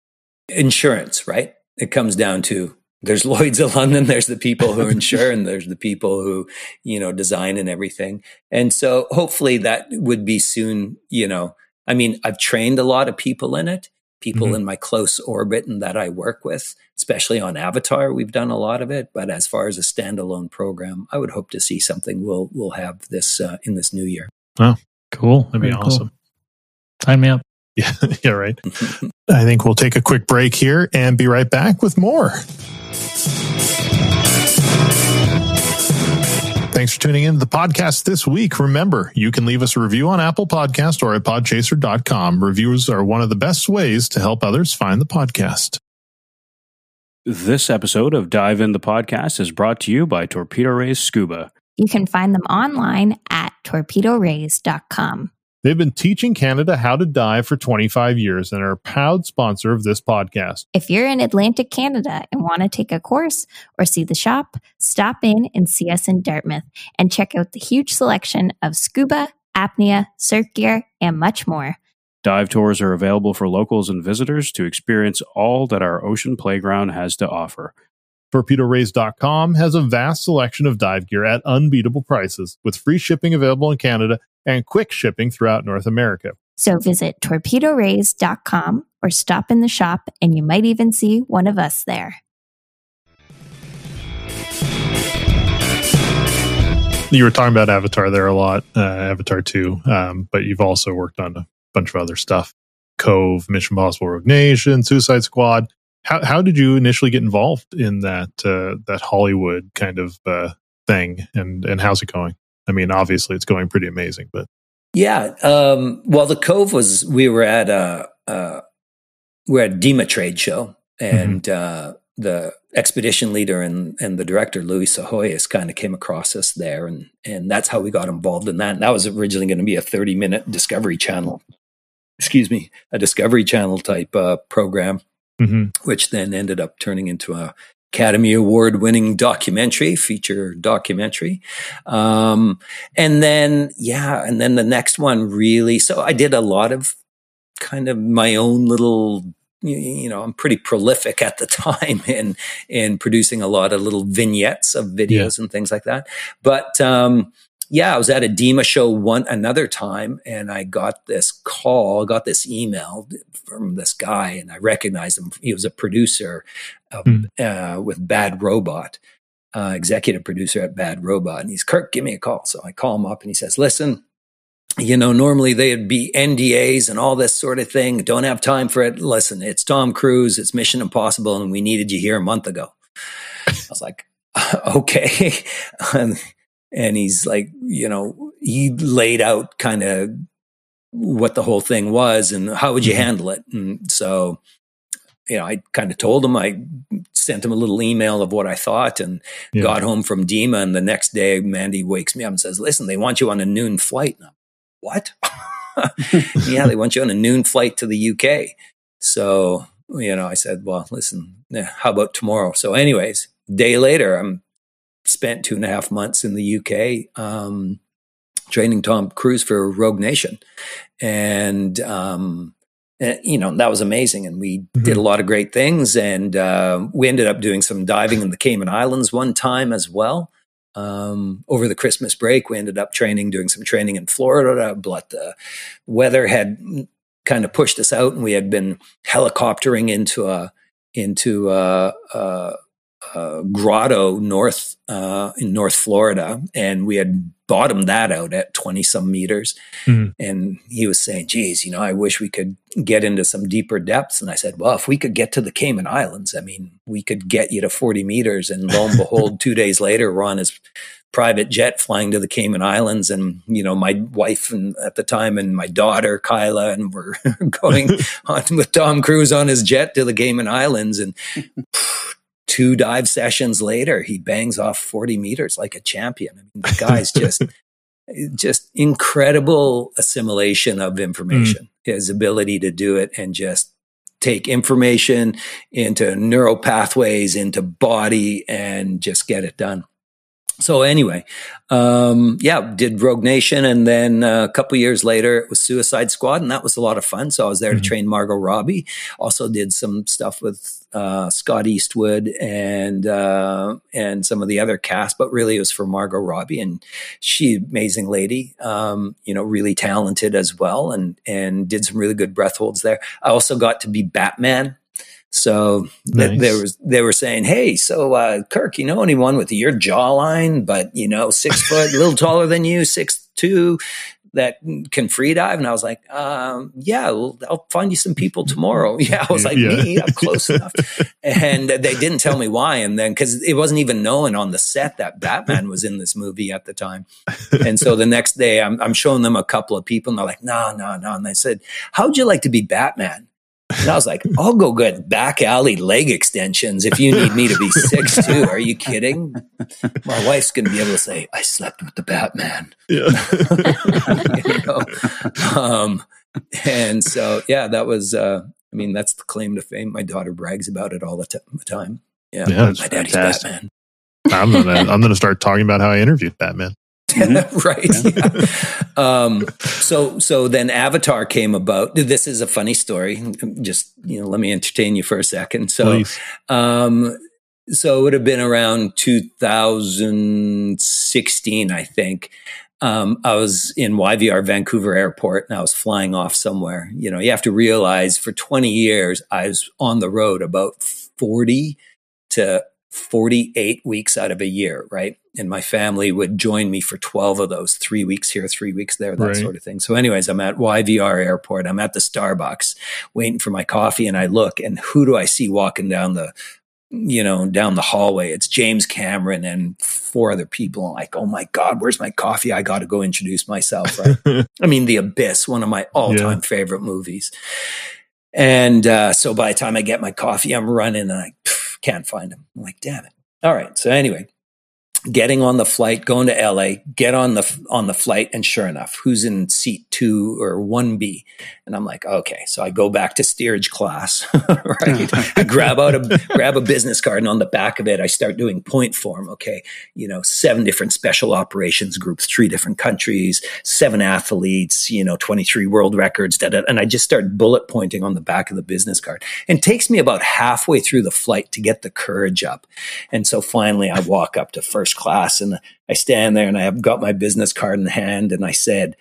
insurance, right? It comes down to there's Lloyd's of London, there's the people who insure, and there's the people who, you know, design and everything. And so hopefully that would be soon, you know, I mean, I've trained a lot of people in it, people mm-hmm. in my close orbit and that I work with, especially on Avatar. We've done a lot of it, but as far as a standalone program, I would hope to see something we'll we'll have this uh, in this new year. Oh, cool! That'd be Very awesome. Cool. Sign me up. Yeah, yeah, right. I think we'll take a quick break here and be right back with more. Thanks for tuning in to the podcast this week. Remember, you can leave us a review on Apple Podcast or at podchaser.com. Reviews are one of the best ways to help others find the podcast. This episode of Dive in the Podcast is brought to you by Torpedo Rays Scuba. You can find them online at torpedorays.com. They've been teaching Canada how to dive for 25 years and are a proud sponsor of this podcast. If you're in Atlantic Canada and want to take a course or see the shop, stop in and see us in Dartmouth and check out the huge selection of scuba, apnea, surf gear, and much more. Dive tours are available for locals and visitors to experience all that our ocean playground has to offer. TorpedoRays.com has a vast selection of dive gear at unbeatable prices, with free shipping available in Canada and quick shipping throughout North America. So visit torpedorays.com or stop in the shop, and you might even see one of us there. You were talking about Avatar there a lot, uh, Avatar 2, um, but you've also worked on a bunch of other stuff Cove, Mission Possible Rogue Nation, Suicide Squad. How, how did you initially get involved in that uh, that Hollywood kind of uh, thing, and, and how's it going? I mean, obviously, it's going pretty amazing, but yeah. Um, well, the Cove was we were at a uh, we're at DEMA trade show, and mm-hmm. uh, the expedition leader and and the director Louie Psihoyos kind of came across us there, and and that's how we got involved in that. And that was originally going to be a thirty minute Discovery Channel, excuse me, a Discovery Channel type uh, program, mm-hmm. which then ended up turning into a Academy Award winning documentary, feature documentary. Um, and then, yeah, and then the next one really, so I did a lot of kind of my own little you know, I'm pretty prolific at the time in in producing a lot of little vignettes of videos yeah. and things like that. But um, yeah, I was at a DEMA show one another time, and I got this call, got this email from this guy, and I recognized him. He was a producer of, mm. uh, with Bad Robot, uh, executive producer at Bad Robot, and he's Kirk, give me a call. So I call him up, and he says, "Listen." You know, normally they'd be NDAs and all this sort of thing. Don't have time for it. Listen, it's Tom Cruise, it's Mission Impossible, and we needed you here a month ago. I was like, okay. and he's like, you know, he laid out kind of what the whole thing was and how would you mm-hmm. handle it. And so, you know, I kind of told him, I sent him a little email of what I thought and yeah. got home from DEMA. And the next day, Mandy wakes me up and says, listen, they want you on a noon flight. And I'm, what? yeah, they want you on a noon flight to the UK. So, you know, I said, well, listen, how about tomorrow? So, anyways, day later, I'm spent two and a half months in the UK um, training Tom Cruise for Rogue Nation, and um, eh, you know that was amazing. And we mm-hmm. did a lot of great things, and uh, we ended up doing some diving in the Cayman Islands one time as well. Um, over the Christmas break, we ended up training, doing some training in Florida, but the weather had kind of pushed us out, and we had been helicoptering into a into a, a uh, grotto north uh, in North Florida, and we had bottomed that out at twenty some meters. Mm-hmm. And he was saying, "Geez, you know, I wish we could get into some deeper depths." And I said, "Well, if we could get to the Cayman Islands, I mean, we could get you to forty meters." And lo and behold, two days later, we're on his private jet flying to the Cayman Islands, and you know, my wife and at the time and my daughter Kyla, and we're going on with Tom Cruise on his jet to the Cayman Islands, and two dive sessions later, he bangs off 40 meters like a champion. I mean, the guy's just, just incredible assimilation of information, mm. his ability to do it and just take information into neural pathways, into body, and just get it done so anyway, um, yeah, did Rogue Nation, and then uh, a couple years later it was Suicide Squad, and that was a lot of fun. So I was there mm-hmm. to train Margot Robbie. Also did some stuff with uh, Scott Eastwood and uh, and some of the other cast, but really it was for Margot Robbie, and she amazing lady, um, you know, really talented as well, and and did some really good breath holds there. I also got to be Batman so nice. they, was they were saying, "Hey, so uh, Kirk, you know anyone with your jawline, but you know six foot, a little taller than you, six two, that can free dive? And I was like, um, yeah, well, I'll find you some people tomorrow. Yeah. I was like, Yeah. me, I'm close enough. And they didn't tell me why. And then, cause it wasn't even known on the set that Batman was in this movie at the time. And so the next day I'm, I'm showing them a couple of people and they're like, no, no, no. And they said, how'd you like to be Batman? And I was like, I'll go get back alley leg extensions if you need me to be six two. Are you kidding? My wife's going to be able to say, I slept with the Batman. Yeah. you know? um, and so, yeah, that was, uh, I mean, that's the claim to fame. My daughter brags about it all the, t- the time. Yeah. Yeah. My daddy's fantastic. Batman. I'm gonna I'm gonna start talking about how I interviewed Batman. Mhm. right. yeah. Um, so, so then Avatar came about. This is a funny story. Just, you know, let me entertain you for a second. So, um, so it would have been around 2016, I think. Um, I was in YVR Vancouver Airport and I was flying off somewhere. You know, you have to realize for 20 years, I was on the road about 40 to 48 weeks out of a year, right? And my family would join me for 12 of those, three weeks here, three weeks there, that Right. sort of thing. So, anyways, I'm at YVR Airport. I'm at the Starbucks waiting for my coffee, and I look, and who do I see walking down the you know, down the hallway. It's James Cameron and four other people. I'm like, oh my God, where's my coffee? I got to go introduce myself. Right. I mean, The Abyss, one of my all time favorite movies. And uh, so by the time I get my coffee, I'm running and I pff, can't find him. I'm like, damn it. All right. So anyway, getting on the flight, going to LA, get on the on the flight, and sure enough, who's in seat two or one B? And I'm like, okay. So I go back to steerage class, right? I grab out a grab a business card, and on the back of it, I start doing point form. Okay, you know, seven different special operations groups, three different countries, seven athletes, you know, 23 world records, da, da, and I just start bullet pointing on the back of the business card. And takes me about halfway through the flight to get the courage up. And so finally, I walk up to first class and I stand there and I have got my business card in hand and I said,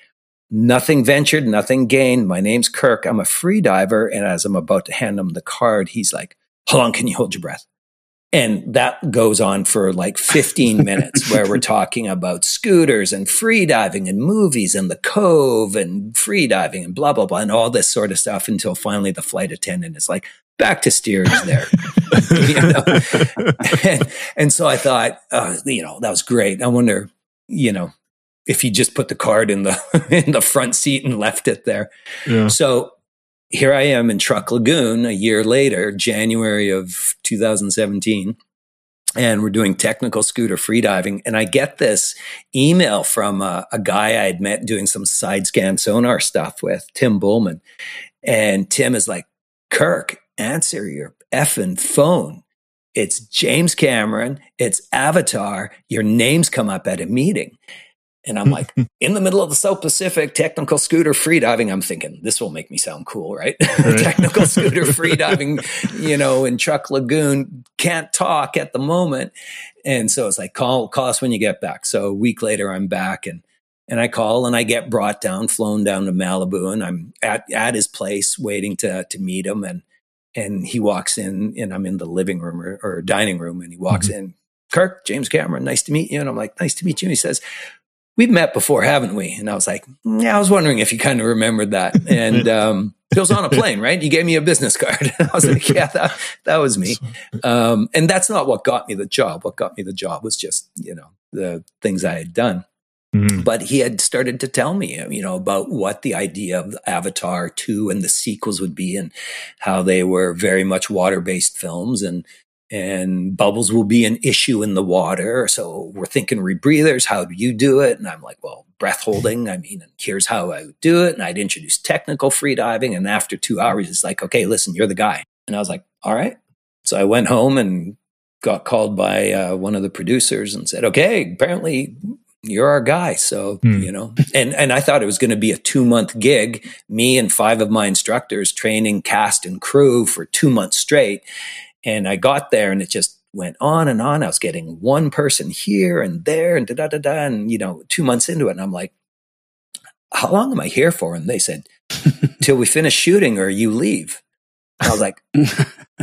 Nothing ventured, nothing gained. My name's Kirk. I'm a free diver. And as I'm about to hand him the card, he's like, How long can you hold your breath? And that goes on for like 15 minutes where we're talking about scooters and free diving and movies and the cove and free diving and blah, blah, blah, and all this sort of stuff until finally the flight attendant is like, back to steerage there. You know? and, and so I thought, uh, you know, that was great. I wonder, you know, if he just put the card in the in the front seat and left it there. yeah. So here I am in Truk Lagoon a year later, January of 2017, and we're doing technical scooter freediving. And I get this email from uh, a guy I had met doing some side scan sonar stuff with, Tim Bullman. And Tim is like, Kirk, answer your effing phone. It's James Cameron, it's Avatar. Your names come up at a meeting. And I'm like, in the middle of the South Pacific, technical scooter freediving. I'm thinking, this will make me sound cool, right? Right. technical scooter freediving, you know, in Truk Lagoon, can't talk at the moment. And so it's like, call, call us when you get back. So a week later, I'm back and and I call and I get brought down, flown down to Malibu, and I'm at, at his place waiting to to meet him. And and he walks in, and I'm in the living room or, or dining room, and he walks mm-hmm. in. Kirk, James Cameron, nice to meet you. And I'm like, nice to meet you. And he says, we've met before, haven't we? And I was like, yeah, I was wondering if you kind of remembered that. And um, it was on a plane, right? You gave me a business card. I was like, yeah, that, that was me. Um, and that's not what got me the job. What got me the job was just, you know, the things I had done Mhm. but he had started to tell me, you know, about what the idea of Avatar 2 and the sequels would be and how they were very much water-based films and and bubbles will be an issue in the water. So we're thinking rebreathers. How do you do it? And I'm like, well, breath holding. I mean, here's how I would do it. And I'd introduce technical free diving. And after two hours, it's like, okay, listen, you're the guy. And I was like, all right. So I went home and got called by uh, one of the producers and said, okay, apparently you're our guy. So, Hmm. you know, and, and I thought it was going to be a two month gig, me and five of my instructors training cast and crew for two months straight. And I got there and it just went on and on. I was getting one person here and there and da da da da. And, you know, two months into it, and I'm like, how long am I here for? And they said, till we finish shooting or you leave. I was like,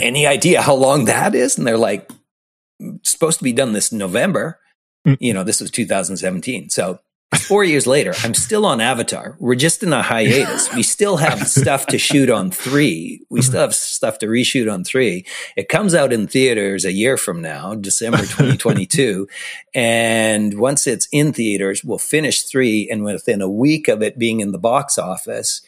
any idea how long that is? And they're like, "Mm, supposed to be done this November. Mm. You know, this was 2017. So four years later, I'm still on Avatar. We're just in a hiatus. We still have stuff to shoot on three. We still have stuff to reshoot on three. It comes out in theaters a year from now, December 2022. and once it's in theaters, we'll finish three. And within a week of it being in the box office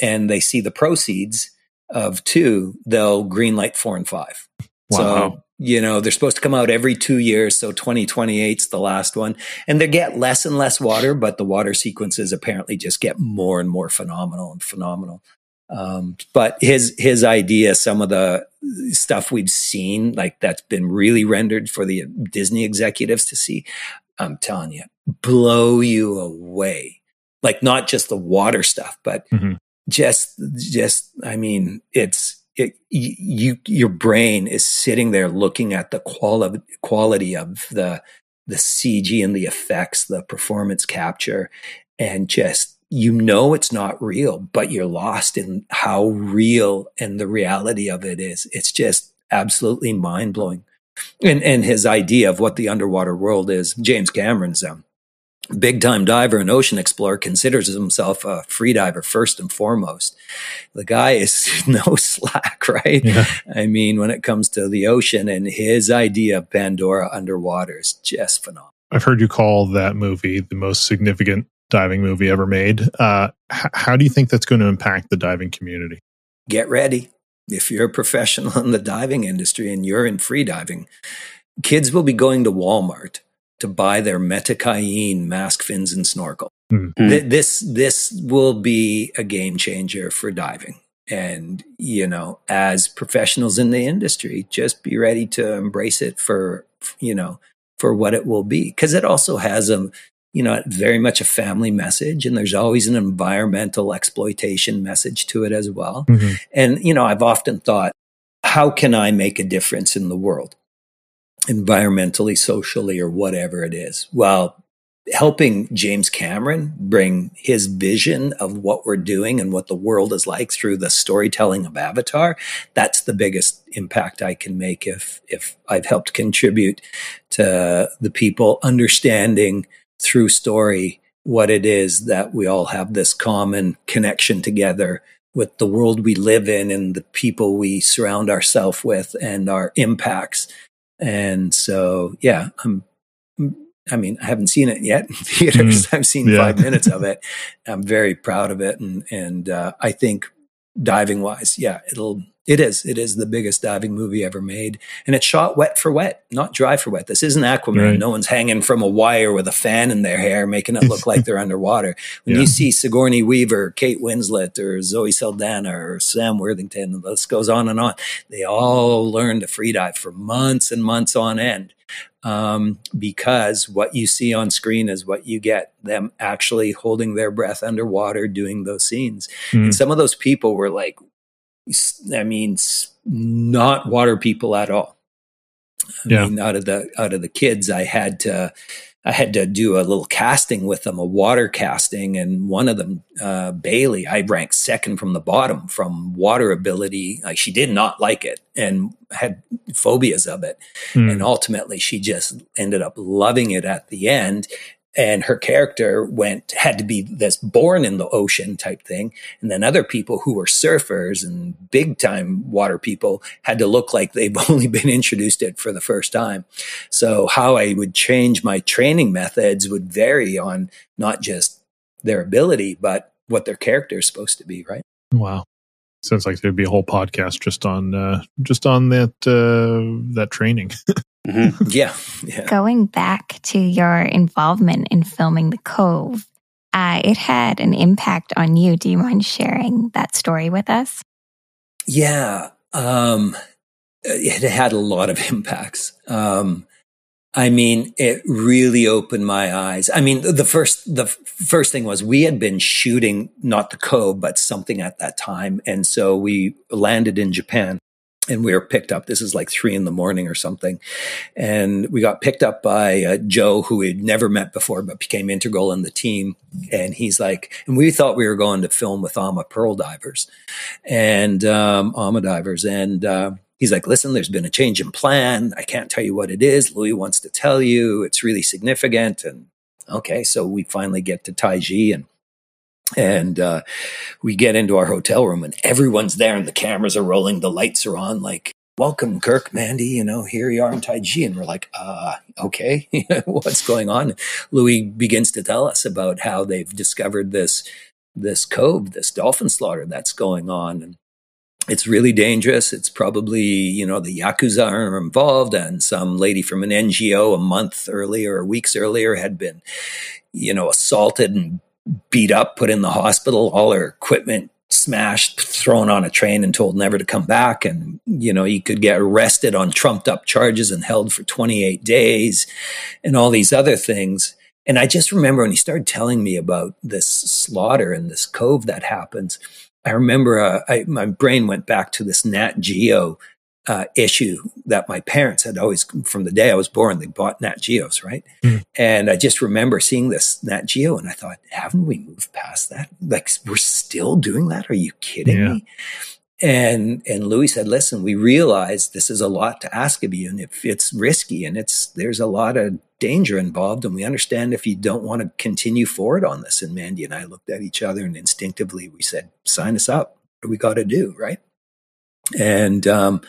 and they see the proceeds of two, they'll greenlight four and five. Wow. So you know they're supposed to come out every two years so 2028's the last one. And they get less and less water but the water sequences apparently just get more and more phenomenal and phenomenal. Um, but his his idea some of the stuff we've seen like that's been really rendered for the disney executives to see i'm telling you blow you away. Like not just the water stuff but mm-hmm. just just i mean it's it, you, your brain is sitting there looking at the quality quality of the the CG and the effects, the performance capture, and just you know it's not real, but you're lost in how real and the reality of it is. It's just absolutely mind blowing. And and his idea of what the underwater world is, James Cameron's um, big time diver and ocean explorer considers himself a free diver first and foremost. The guy is no slack, right? Yeah. I mean, when it comes to the ocean and his idea of Pandora underwater is just phenomenal. I've heard you call that movie the most significant diving movie ever made. Uh, h- how do you think that's going to impact the diving community? Get ready. If you're a professional in the diving industry and you're in free diving, kids will be going to Walmart to buy their Metkayina mask fins and snorkel. Mm-hmm. Th- this this will be a game changer for diving. And you know, as professionals in the industry, just be ready to embrace it for you know for what it will be, because it also has a you know very much a family message, and there's always an environmental exploitation message to it as well. Mm-hmm. And you know, I've often thought, how can I make a difference in the world? Environmentally, socially, or whatever it is. while helping James Cameron bring his vision of what we're doing and what the world is like through the storytelling of Avatar, that's the biggest impact I can make if if I've helped contribute to the people understanding through story what it is that we all have this common connection together with the world we live in and the people we surround ourselves with and our impacts and so, yeah, I'm, I mean, I haven't seen it yet in theaters. Mm, I've seen yeah. five minutes of it. I'm very proud of it. And, and, uh, I think diving wise, yeah, it'll, it is. It is the biggest diving movie ever made. And it's shot wet for wet, not dry for wet. This isn't Aquaman. Right. No one's hanging from a wire with a fan in their hair, making it look like they're underwater. When yeah. you see Sigourney Weaver, Kate Winslet, or Zoe Saldana, or Sam Worthington, the list goes on and on. They all learn to free dive for months and months on end. Um, because what you see on screen is what you get them actually holding their breath underwater doing those scenes. Mm. And some of those people were like I mean, not water people at all. I yeah. mean, out of the out of the kids, I had to I had to do a little casting with them, a water casting, and one of them, uh, Bailey, I ranked second from the bottom from water ability. Like she did not like it and had phobias of it, mm. and ultimately she just ended up loving it at the end and her character went had to be this born in the ocean type thing. And then other people who were surfers and big time water people had to look like they've only been introduced to it for the first time. So how i would change my training methods would vary on not just their ability but what their character is supposed to be right? Wow. Sounds like there'd be a whole podcast just on uh, just on that uh, that training Mm-hmm. Yeah, yeah. Going back to your involvement in filming The Cove, uh, it had an impact on you. Do you mind sharing that story with us? Yeah, um, it had a lot of impacts. Um, I mean, it really opened my eyes. I mean, the first the first thing was we had been shooting not the Cove, but something at that time, and so we landed in Japan and we were picked up. This is like three in the morning or something. And we got picked up by uh, Joe, who we'd never met before, but became integral in the team. And he's like, and we thought we were going to film with AMA Pearl divers and um, AMA divers. And uh, he's like, listen, there's been a change in plan. I can't tell you what it is. Louie wants to tell you. It's really significant. And okay. So we finally get to Taiji and and uh, we get into our hotel room and everyone's there and the cameras are rolling the lights are on like welcome kirk mandy you know here you are in taiji and we're like uh okay what's going on? Louie begins to tell us about how they've discovered this this cove this dolphin slaughter that's going on. And it's really dangerous. It's probably, you know, the Yakuza are involved and some lady from an NGO a month earlier or weeks earlier had been, you know, assaulted and beat up, put in the hospital, all her equipment smashed, thrown on a train and told never to come back. And, you know, you could get arrested on trumped up charges and held for 28 days and all these other things. And I just remember when he started telling me about this slaughter and this cove that happens, I remember uh, I, my brain went back to this Nat Geo uh, issue that my parents had always, from the day I was born, they bought Nat Geos, right? Mm. And I just remember seeing this Nat Geo and I thought, haven't we moved past that? Like, we're still doing that? Are you kidding yeah. me? And, and Louie said, listen, we realize this is a lot to ask of you and if it's risky and it's, there's a lot of danger involved. And we understand if you don't want to continue forward on this. And Mandy and I looked at each other and instinctively we said, sign us up. What do we got to do? Right and um,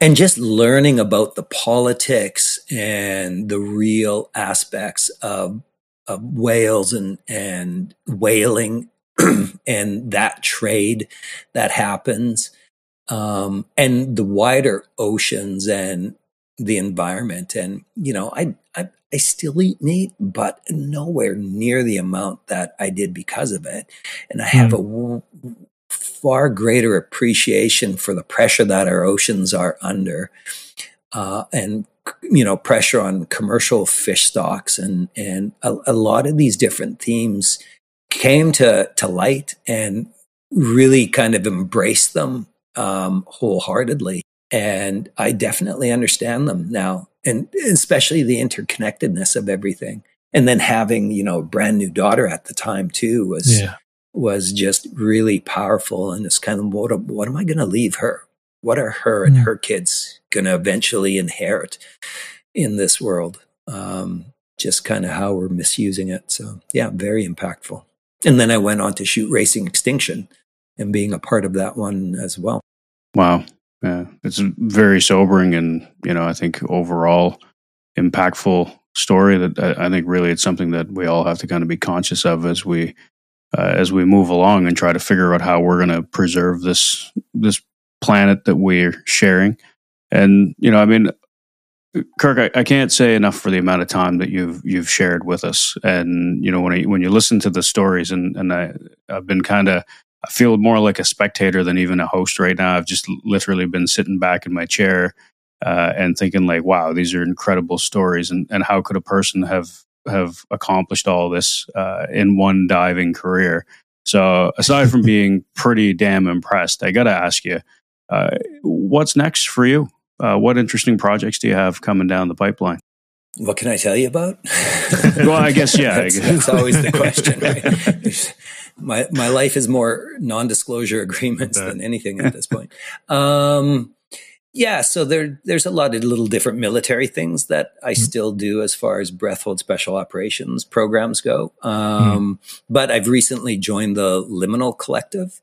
and just learning about the politics and the real aspects of of whales and and whaling and that trade that happens um, and the wider oceans and the environment and you know I, I I still eat meat, but nowhere near the amount that I did because of it. And I have mm. a far greater appreciation for the pressure that our oceans are under, uh, and you know pressure on commercial fish stocks, and and a, a lot of these different themes came to to light and really kind of embraced them um, wholeheartedly. And I definitely understand them now, and especially the interconnectedness of everything. And then having, you know, a brand new daughter at the time too was yeah was just really powerful. And it's kind of what, what am I going to leave her? What are her and mm. her kids going to eventually inherit in this world? Um, just kind of how we're misusing it. So, yeah, very impactful. And then I went on to shoot Racing Extinction and being a part of that one as well. Wow. Yeah, it's very sobering and, you know, I think overall impactful story that I, I think really it's something that we all have to kind of be conscious of as we uh, as we move along and try to figure out how we're going to preserve this this planet that we're sharing. And you know, I mean, Kirk, I, I, can't say enough for the amount of time that you've you've shared with us. And you know, when I, when you listen to the stories, and and I I've been kind of I feel more like a spectator than even a host right now. I've just literally been sitting back in my chair uh, and thinking like, wow, these are incredible stories, and and how could a person have have accomplished all this uh, in one diving career. So, aside from being pretty damn impressed, I got to ask you, uh, what's next for you? Uh, what interesting projects do you have coming down the pipeline? What can I tell you about? well, I guess yeah. that's, that's always the question. Right? my my life is more non-disclosure agreements than anything at this point. Um, yeah, so there there's a lot of little different military things that I mm-hmm. still do as far as breath hold special operations programs go. Um, mm-hmm. But I've recently joined the Liminal Collective,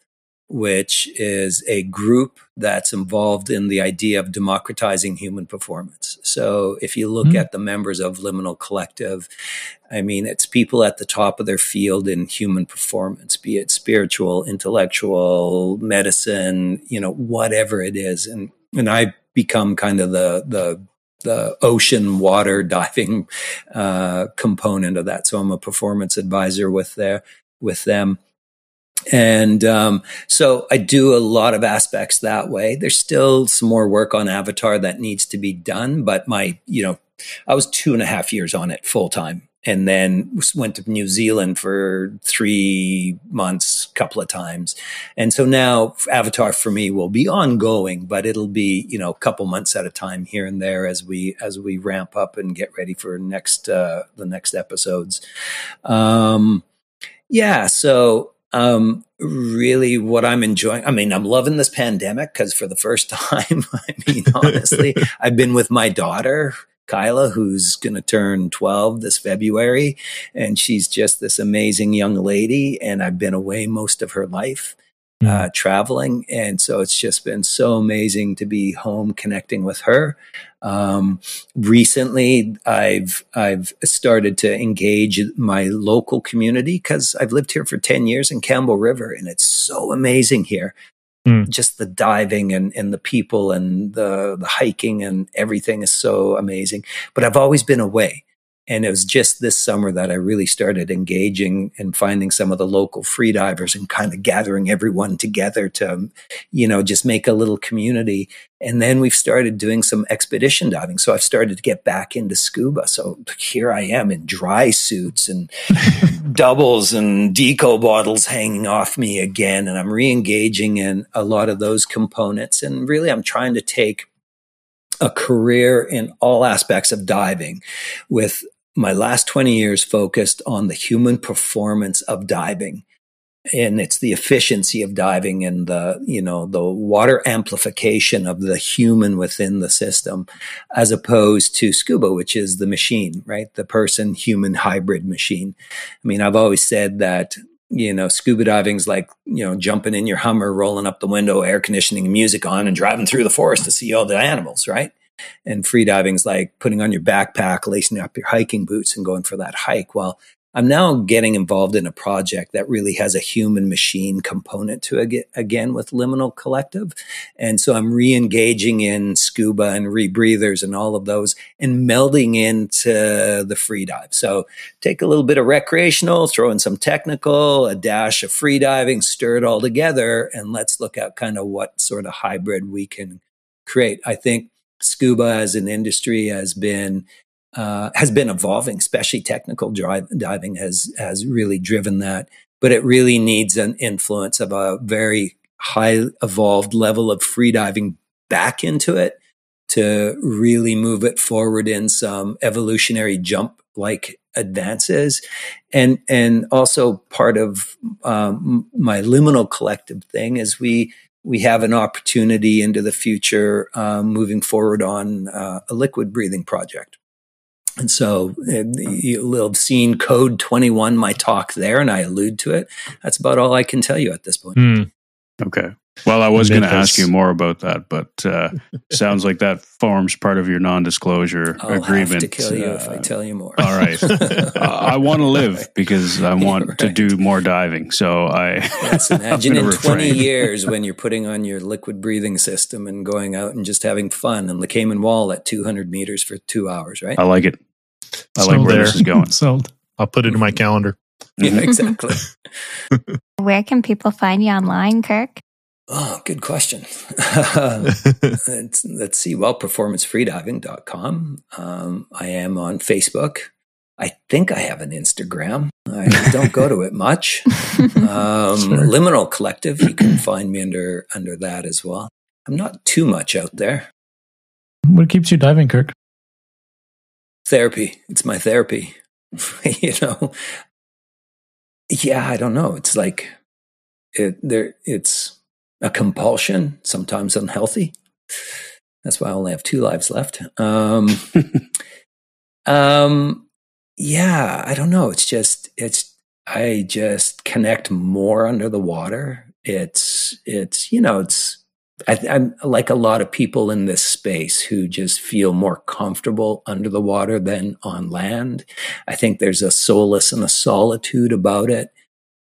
which is a group that's involved in the idea of democratizing human performance. So if you look mm-hmm. at the members of Liminal Collective, I mean, it's people at the top of their field in human performance, be it spiritual, intellectual, medicine, you know, whatever it is. And and I become kind of the the the ocean water diving uh, component of that. So I'm a performance advisor with their with them. And um, so I do a lot of aspects that way. There's still some more work on Avatar that needs to be done, but my, you know, I was two and a half years on it full time and then went to New Zealand for three months, couple of times. And so now Avatar for me will be ongoing, but it'll be, you know, a couple months at a time here and there as we, as we ramp up and get ready for next, uh, the next episodes. Um, yeah. So, um, really what I'm enjoying. I mean, I'm loving this pandemic because for the first time, I mean, honestly, I've been with my daughter Kyla, who's going to turn 12 this February. And she's just this amazing young lady. And I've been away most of her life. Hmm. Uh, traveling. And so it's just been so amazing to be home connecting with her. Um, recently, I've I've started to engage my local community because I've lived here for ten years in Campbell River, and it's so amazing here. Mm. Just the diving and, and the people and the the hiking and everything is so amazing. But I've always been away. And it was just this summer that I really started engaging and finding some of the local freedivers and kind of gathering everyone together to, you know, just make a little community. And then we've started doing some expedition diving. So I've started to get back into scuba. So here I am in dry suits and doubles and deco bottles hanging off me again. And I'm re engaging in a lot of those components. And really, I'm trying to take a career in all aspects of diving with my last 20 years focused on the human performance of diving. And it's the efficiency of diving and the you know the water amplification of the human within the system as opposed to scuba which is the machine right? The person human hybrid machine. I mean i've always said that you know scuba diving's like you know jumping in your hummer rolling up the window air conditioning music on and driving through the forest to see all the animals right and free diving's like putting on your backpack, lacing up your hiking boots and going for that hike. Well, I'm now getting involved in a project that really has a human machine component to it again with Liminal Collective. And so I'm re engaging in scuba and rebreathers and all of those and melding into the free dive. So take a little bit of recreational, throw in some technical, a dash of free diving, stir it all together, and let's look at kind of what sort of hybrid we can create. I think scuba as an industry has been uh, has been evolving, especially technical drive, diving has has really driven that. But it really needs an influence of a very high evolved level of free diving back into it to really move it forward in some evolutionary jump like advances and and also part of um, my liminal collective thing is we we have an opportunity into the future um, moving forward on uh, a liquid breathing project. And so uh, you'll have seen code 21, my talk there, and I allude to it. That's about all I can tell you at this point. Mm. Okay. Well, I was going to ask you more about that, but uh, sounds like that forms part of your non-disclosure I'll agreement. have to kill you if I Uh, tell you more. all right. Uh, I want to live because I want to Right. do more diving. So I Yes, imagine gonna in 20 years when you're putting on your liquid breathing system and going out and just having fun in the Cayman Wall at 200 meters for two hours, right? I like it. I like where there. this is going. Sold. I'll put it in my calendar. Yeah, Mhm. exactly. Where can people find you online, Kirk? Oh, good question. let's, let's see. Well, performancefreediving.com. Um, I am on Facebook. I think I have an Instagram. I don't go to it much. Um, Sure. Liminal Collective. You can find me under under that as well. I'm not too much out there. What keeps you diving, Kirk? Therapy. It's my therapy. you know. Yeah, I don't know. It's like it. There. It's a compulsion. Sometimes unhealthy. That's why I only have two lives left. Um, um, yeah, I don't know. It's just, it's, I just connect more under the water. It's, it's, you know, it's, I, I'm like a lot of people in this space who just feel more comfortable under the water than on land. I think there's a solace and a solitude about it.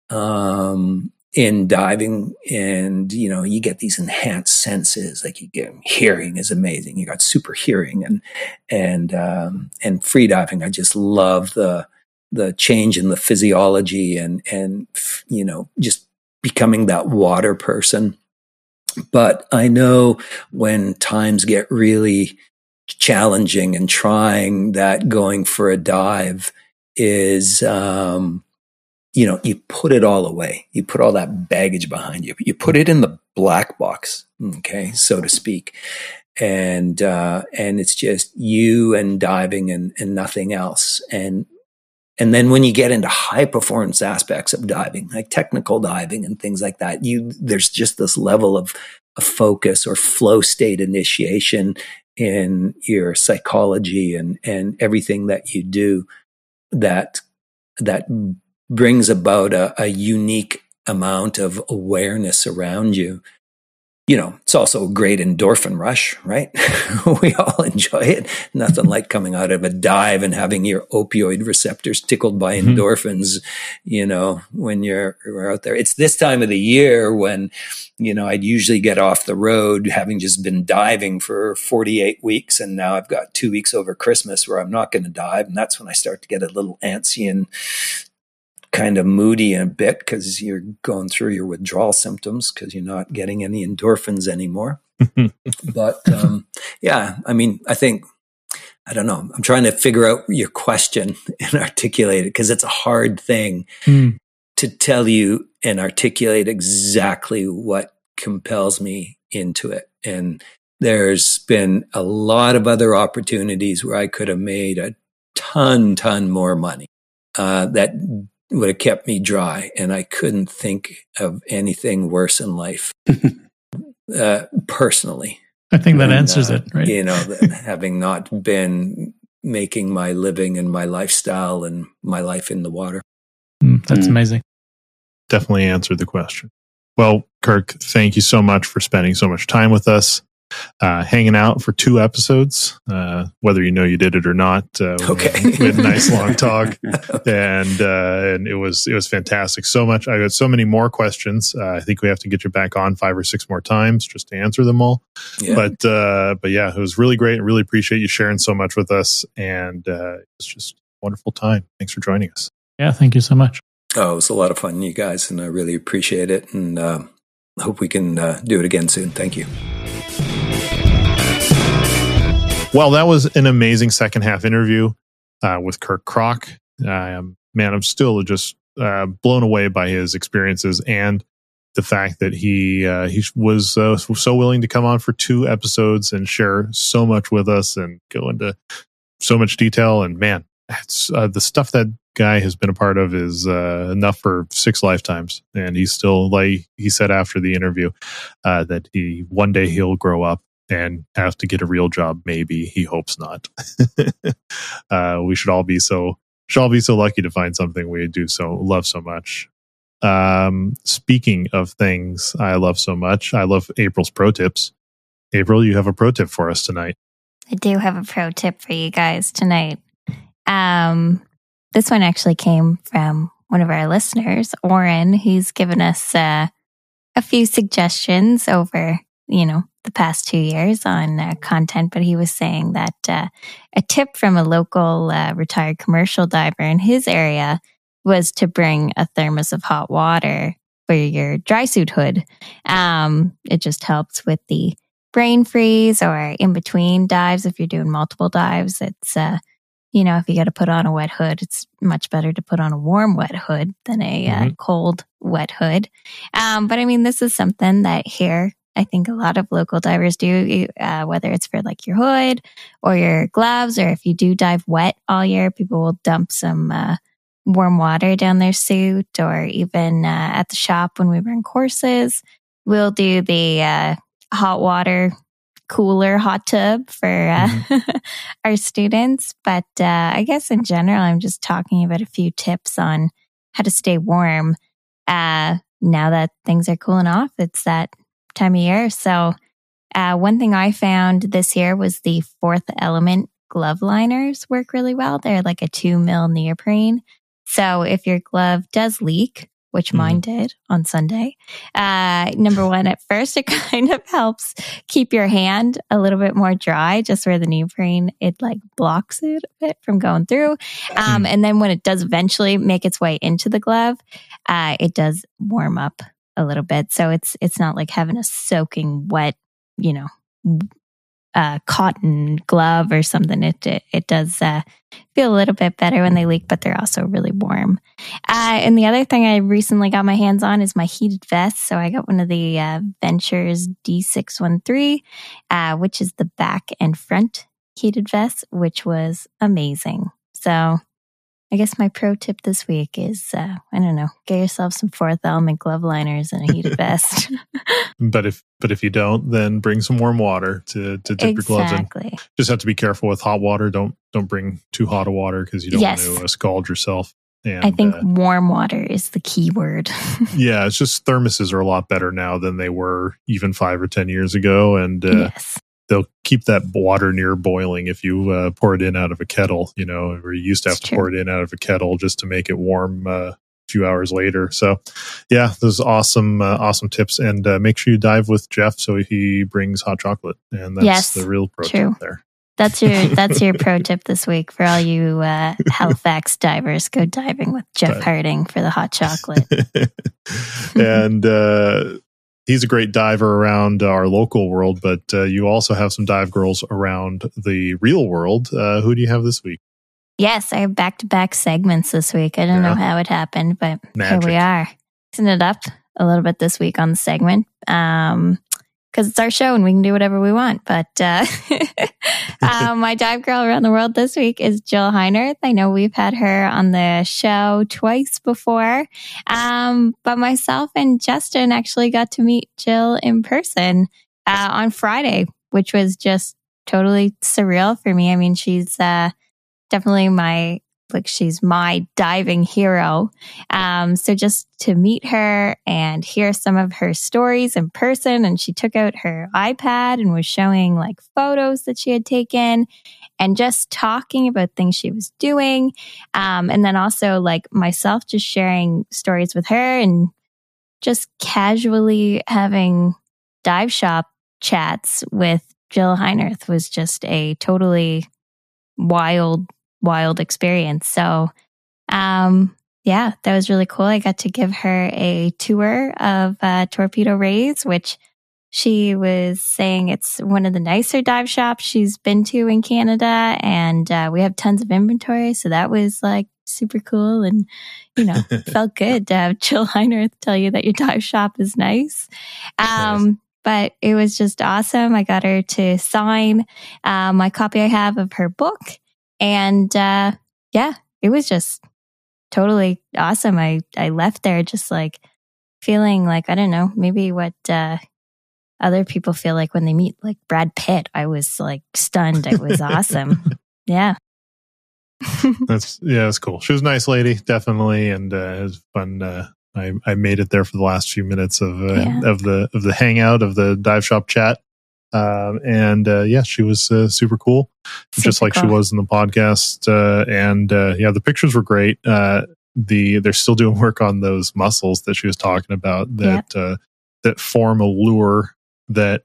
Um, in diving and you know you get these enhanced senses like you get hearing is amazing. You got super hearing and and um and free diving. I just love the the change in the physiology and and you know just becoming that water person. But i know when times get really challenging and trying that going for a dive is um you know, you put it all away. You put all that baggage behind you. You put it in the black box, okay, so to speak. And uh, and it's just you and diving and, and nothing else. And and then when you get into high performance aspects of diving, like technical diving and things like that, you there's just this level of, of focus or flow state initiation in your psychology and, and everything that you do that, that brings about a, a unique amount of awareness around you you know, it's also a great endorphin rush, right? we all enjoy it. Nothing like coming out of a dive and having your opioid receptors tickled by mm-hmm. endorphins, you know, when you're, you're, out there. It's this time of the year when, you know, I'd usually get off the road having just been diving for 48 weeks. And now I've got two weeks over Christmas where I'm not going to dive. And that's when I start to get a little antsy and kind of moody a bit because you're going through your withdrawal symptoms because you're not getting any endorphins anymore. but um, yeah, I mean, I think I don't know. I'm trying to figure out your question and articulate it because it's a hard thing mm. to tell you and articulate exactly what compels me into it. And there's been a lot of other opportunities where I could have made a ton, ton more money uh, that would have kept me dry. And I couldn't think of anything worse in life, uh, personally. I think that answers uh, it, right? You know, having not been making my living and my lifestyle and my life in the water. Mm, that's mm. amazing. Definitely answered the question. Well, Kirk, thank you so much for spending so much time with us uh, hanging out for two episodes, uh, whether you know you did it or not. Uh, okay, we had a nice long talk, and uh, and it was it was fantastic. So much. I got so many more questions. Uh, I think we have to get you back on five or six more times just to answer them all. Yeah. But uh, but yeah, it was really great. I really appreciate you sharing so much with us, and it's just a wonderful time. Thanks for joining us. Yeah, thank you so much. Oh, it was a lot of fun, you guys, and I really appreciate it. And uh, hope we can uh, do it again soon. Thank you. Well, that was an amazing second half interview uh, with Kirk Krack. Um, man, I'm still just uh, blown away by his experiences and the fact that he uh, he was uh, so willing to come on for two episodes and share so much with us and go into so much detail. And man, uh, the stuff that guy has been a part of is uh, enough for six lifetimes. And he's still like he said after the interview that he one day he'll grow up and have to get a real job. Maybe he hopes not. uh, we should all be so should all be so lucky to find something we do so love so much. Um, speaking of things I love so much, I love April's pro tips. April, you have a pro tip for us tonight. I do have a pro tip for you guys tonight. Um, this one actually came from one of our listeners, Oren, who's given us uh, a few suggestions over, you know, the past two years on uh, content, but he was saying that uh, a tip from a local uh, retired commercial diver in his area was to bring a thermos of hot water for your dry suit hood. Um, it just helps with the brain freeze or in between dives. If you're doing multiple dives, it's, uh, you know, if you got to put on a wet hood, it's much better to put on a warm wet hood than a uh, mm-hmm. cold wet hood. Um, but I mean, this is something that here I think a lot of local divers do, uh, whether it's for like your hood or your gloves, or if you do dive wet all year, people will dump some uh, warm water down their suit, or even uh, at the shop when we run courses, we'll do the uh, hot water cooler hot tub for uh, mm-hmm. our students. But uh, I guess in general, I'm just talking about a few tips on how to stay warm. now that things are cooling off, it's that time of year. So, uh, one thing I found this year was the fourth element glove liners work really well. They're like a two mil neoprene. So, if your glove does leak, which mm mine did on Sunday. Uh, number one, at first, it kind of helps keep your hand a little bit more dry, just where the neoprene, it like blocks it a bit from going through. Um, mm And then when it does eventually make its way into the glove, uh, it does warm up a little bit. So it's it's not like having a soaking wet, you know, uh, cotton glove or something. It it, it does uh, feel a little bit better when they leak, but they're also really warm. Uh, and the other thing I recently got my hands on is my heated vest. So I got one of the uh, Ventures D613, uh, which is the back and front heated vest, which was amazing. So I guess my pro tip this week is uh, I don't know, get yourself some fourth element glove liners and a heated vest. but if but if you don't, then bring some warm water to to dip your gloves in. Just have to be careful with hot water. Don't don't bring too hot of water because you don't Yes. want to uh, scald yourself. And I think uh, warm water is the key word. yeah, it's just thermoses are a lot better now than they were even five or ten years ago, and uh, yes. They'll keep that water near boiling if you uh, pour it in out of a kettle. You know, where you used to have It's to true. pour it in out of a kettle just to make it warm uh, a few hours later. So, yeah, those awesome, uh, awesome tips, and uh, make sure you dive with Jeff so he brings hot chocolate, and that's Yes, the real pro true. tip there. That's your that's your pro tip this week for all you uh, Halifax divers. Go diving with Jeff Harding for the hot chocolate. and uh, he's a great diver around our local world, but uh, you also have some dive girls around the real world. Uh, who do you have this week? yes, I have back to back segments this week. I don't know how it happened, but Magic. here we are. Mixing it up a little bit this week on the segment. Um because it's our show and we can do whatever we want. But uh, uh, my dive girl around the world this week is Jill Heinerth. I know we've had her on the show twice before, um, but myself and Justin actually got to meet Jill in person uh, on Friday, which was just totally surreal for me. I mean, she's uh, definitely my like she's my diving hero. Um, so just to meet her and hear some of her stories in person, and she took out her iPad and was showing like photos that she had taken and just talking about things she was doing. Um, and then also like myself just sharing stories with her and just casually having dive shop chats with Jill Heinerth was just a totally wild, wild experience. So, um, yeah, that was really cool. I got to give her a tour of uh, Torpedo Rays, which she was saying it's one of the nicer dive shops she's been to in Canada. And uh, we have tons of inventory. So that was like super cool. And, you know, felt good to have Jill Heinerth tell you that your dive shop is nice. Um, But it was just awesome. I got her to sign uh, my copy I have of her book. And uh, yeah, it was just totally awesome. I, I left there just like feeling like, I don't know, maybe what uh, other people feel like when they meet like Brad Pitt. I was like stunned. It was awesome. Yeah. That's yeah, that's cool. She was a nice lady, definitely, and uh, it was fun. Uh, I I made it there for the last few minutes of uh, Yeah. of the of the hangout of the dive shop chat, um, and uh, yeah, she was uh, super cool, just Super like she was in the podcast. Uh, and uh, yeah, the pictures were great. Uh, the they're still doing work on those mussels that she was talking about that uh, that form a lure that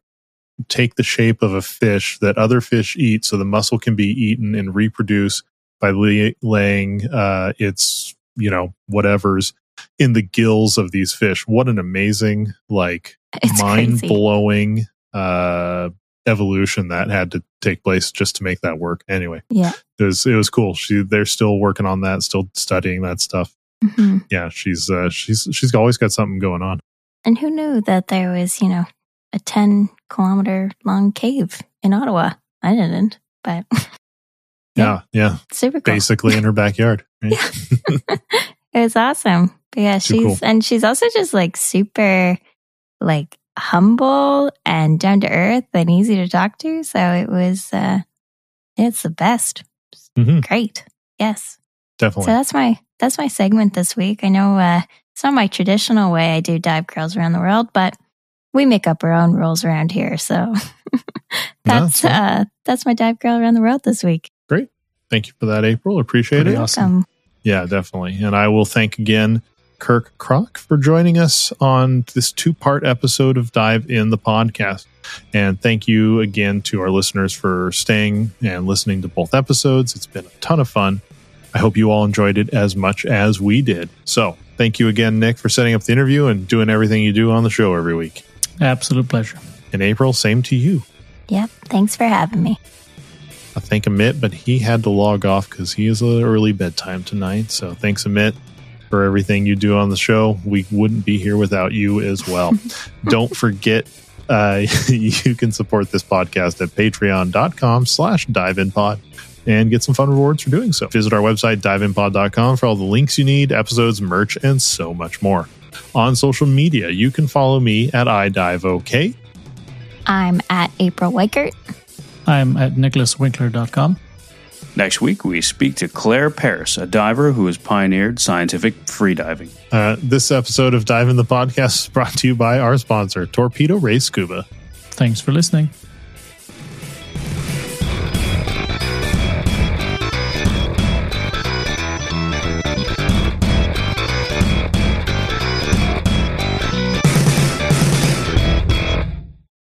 take the shape of a fish that other fish eat, so the mussel can be eaten and reproduce by lay, laying uh, its you know whatever's in the gills of these fish. What an amazing like mind blowing uh, evolution that had to take place just to make that work. Anyway, Yeah. it was it was cool. She they're still working on that, still studying that stuff. hmm Yeah, she's uh, she's she's always got something going on. And who knew that there was, you know, a 10 kilometer long cave in Ottawa? I didn't, but Yeah, yeah, super cool. basically in her backyard. Right? It was awesome. But yeah, Too she's, cool. and she's also just like super, like humble and down to earth and easy to talk to. So it was, uh, it's the best. hmm Great. Yes. Definitely. So that's my, that's my segment this week. I know, uh, it's not my traditional way I do dive girls around the world, but we make up our own rules around here. So that's, fine. uh, that's my dive girl around the world this week. Great. Thank you for that, April. Appreciate Pretty it. awesome. Yeah, definitely. And I will thank again Kirk Krack for joining us on this two part episode of Dive in the podcast. And thank you again to our listeners for staying and listening to both episodes. It's been a ton of fun. I hope you all enjoyed it as much as we did. So thank you again, Nick, for setting up the interview and doing everything you do on the show every week. Absolute pleasure. And April, same to you. Yep. Thanks for having me. I thank Amit, but he had to log off because he is a early bedtime tonight. So thanks, Amit, for everything you do on the show. We wouldn't be here without you as well. Don't forget, uh, you can support this podcast at patreon.com slash diveinpod and get some fun rewards for doing so. Visit our website, diveinpod.com for all the links you need, episodes, merch, and so much more. on social media. You can follow me at iDiveOK. I'm at April Weichert. I'm at nicholaswinkler.com. Next week, we speak to Claire Paris, a diver who has pioneered scientific freediving. Uh, this episode of Dive in the Podcast is brought to you by our sponsor, Torpedo Ray Scuba. Thanks for listening.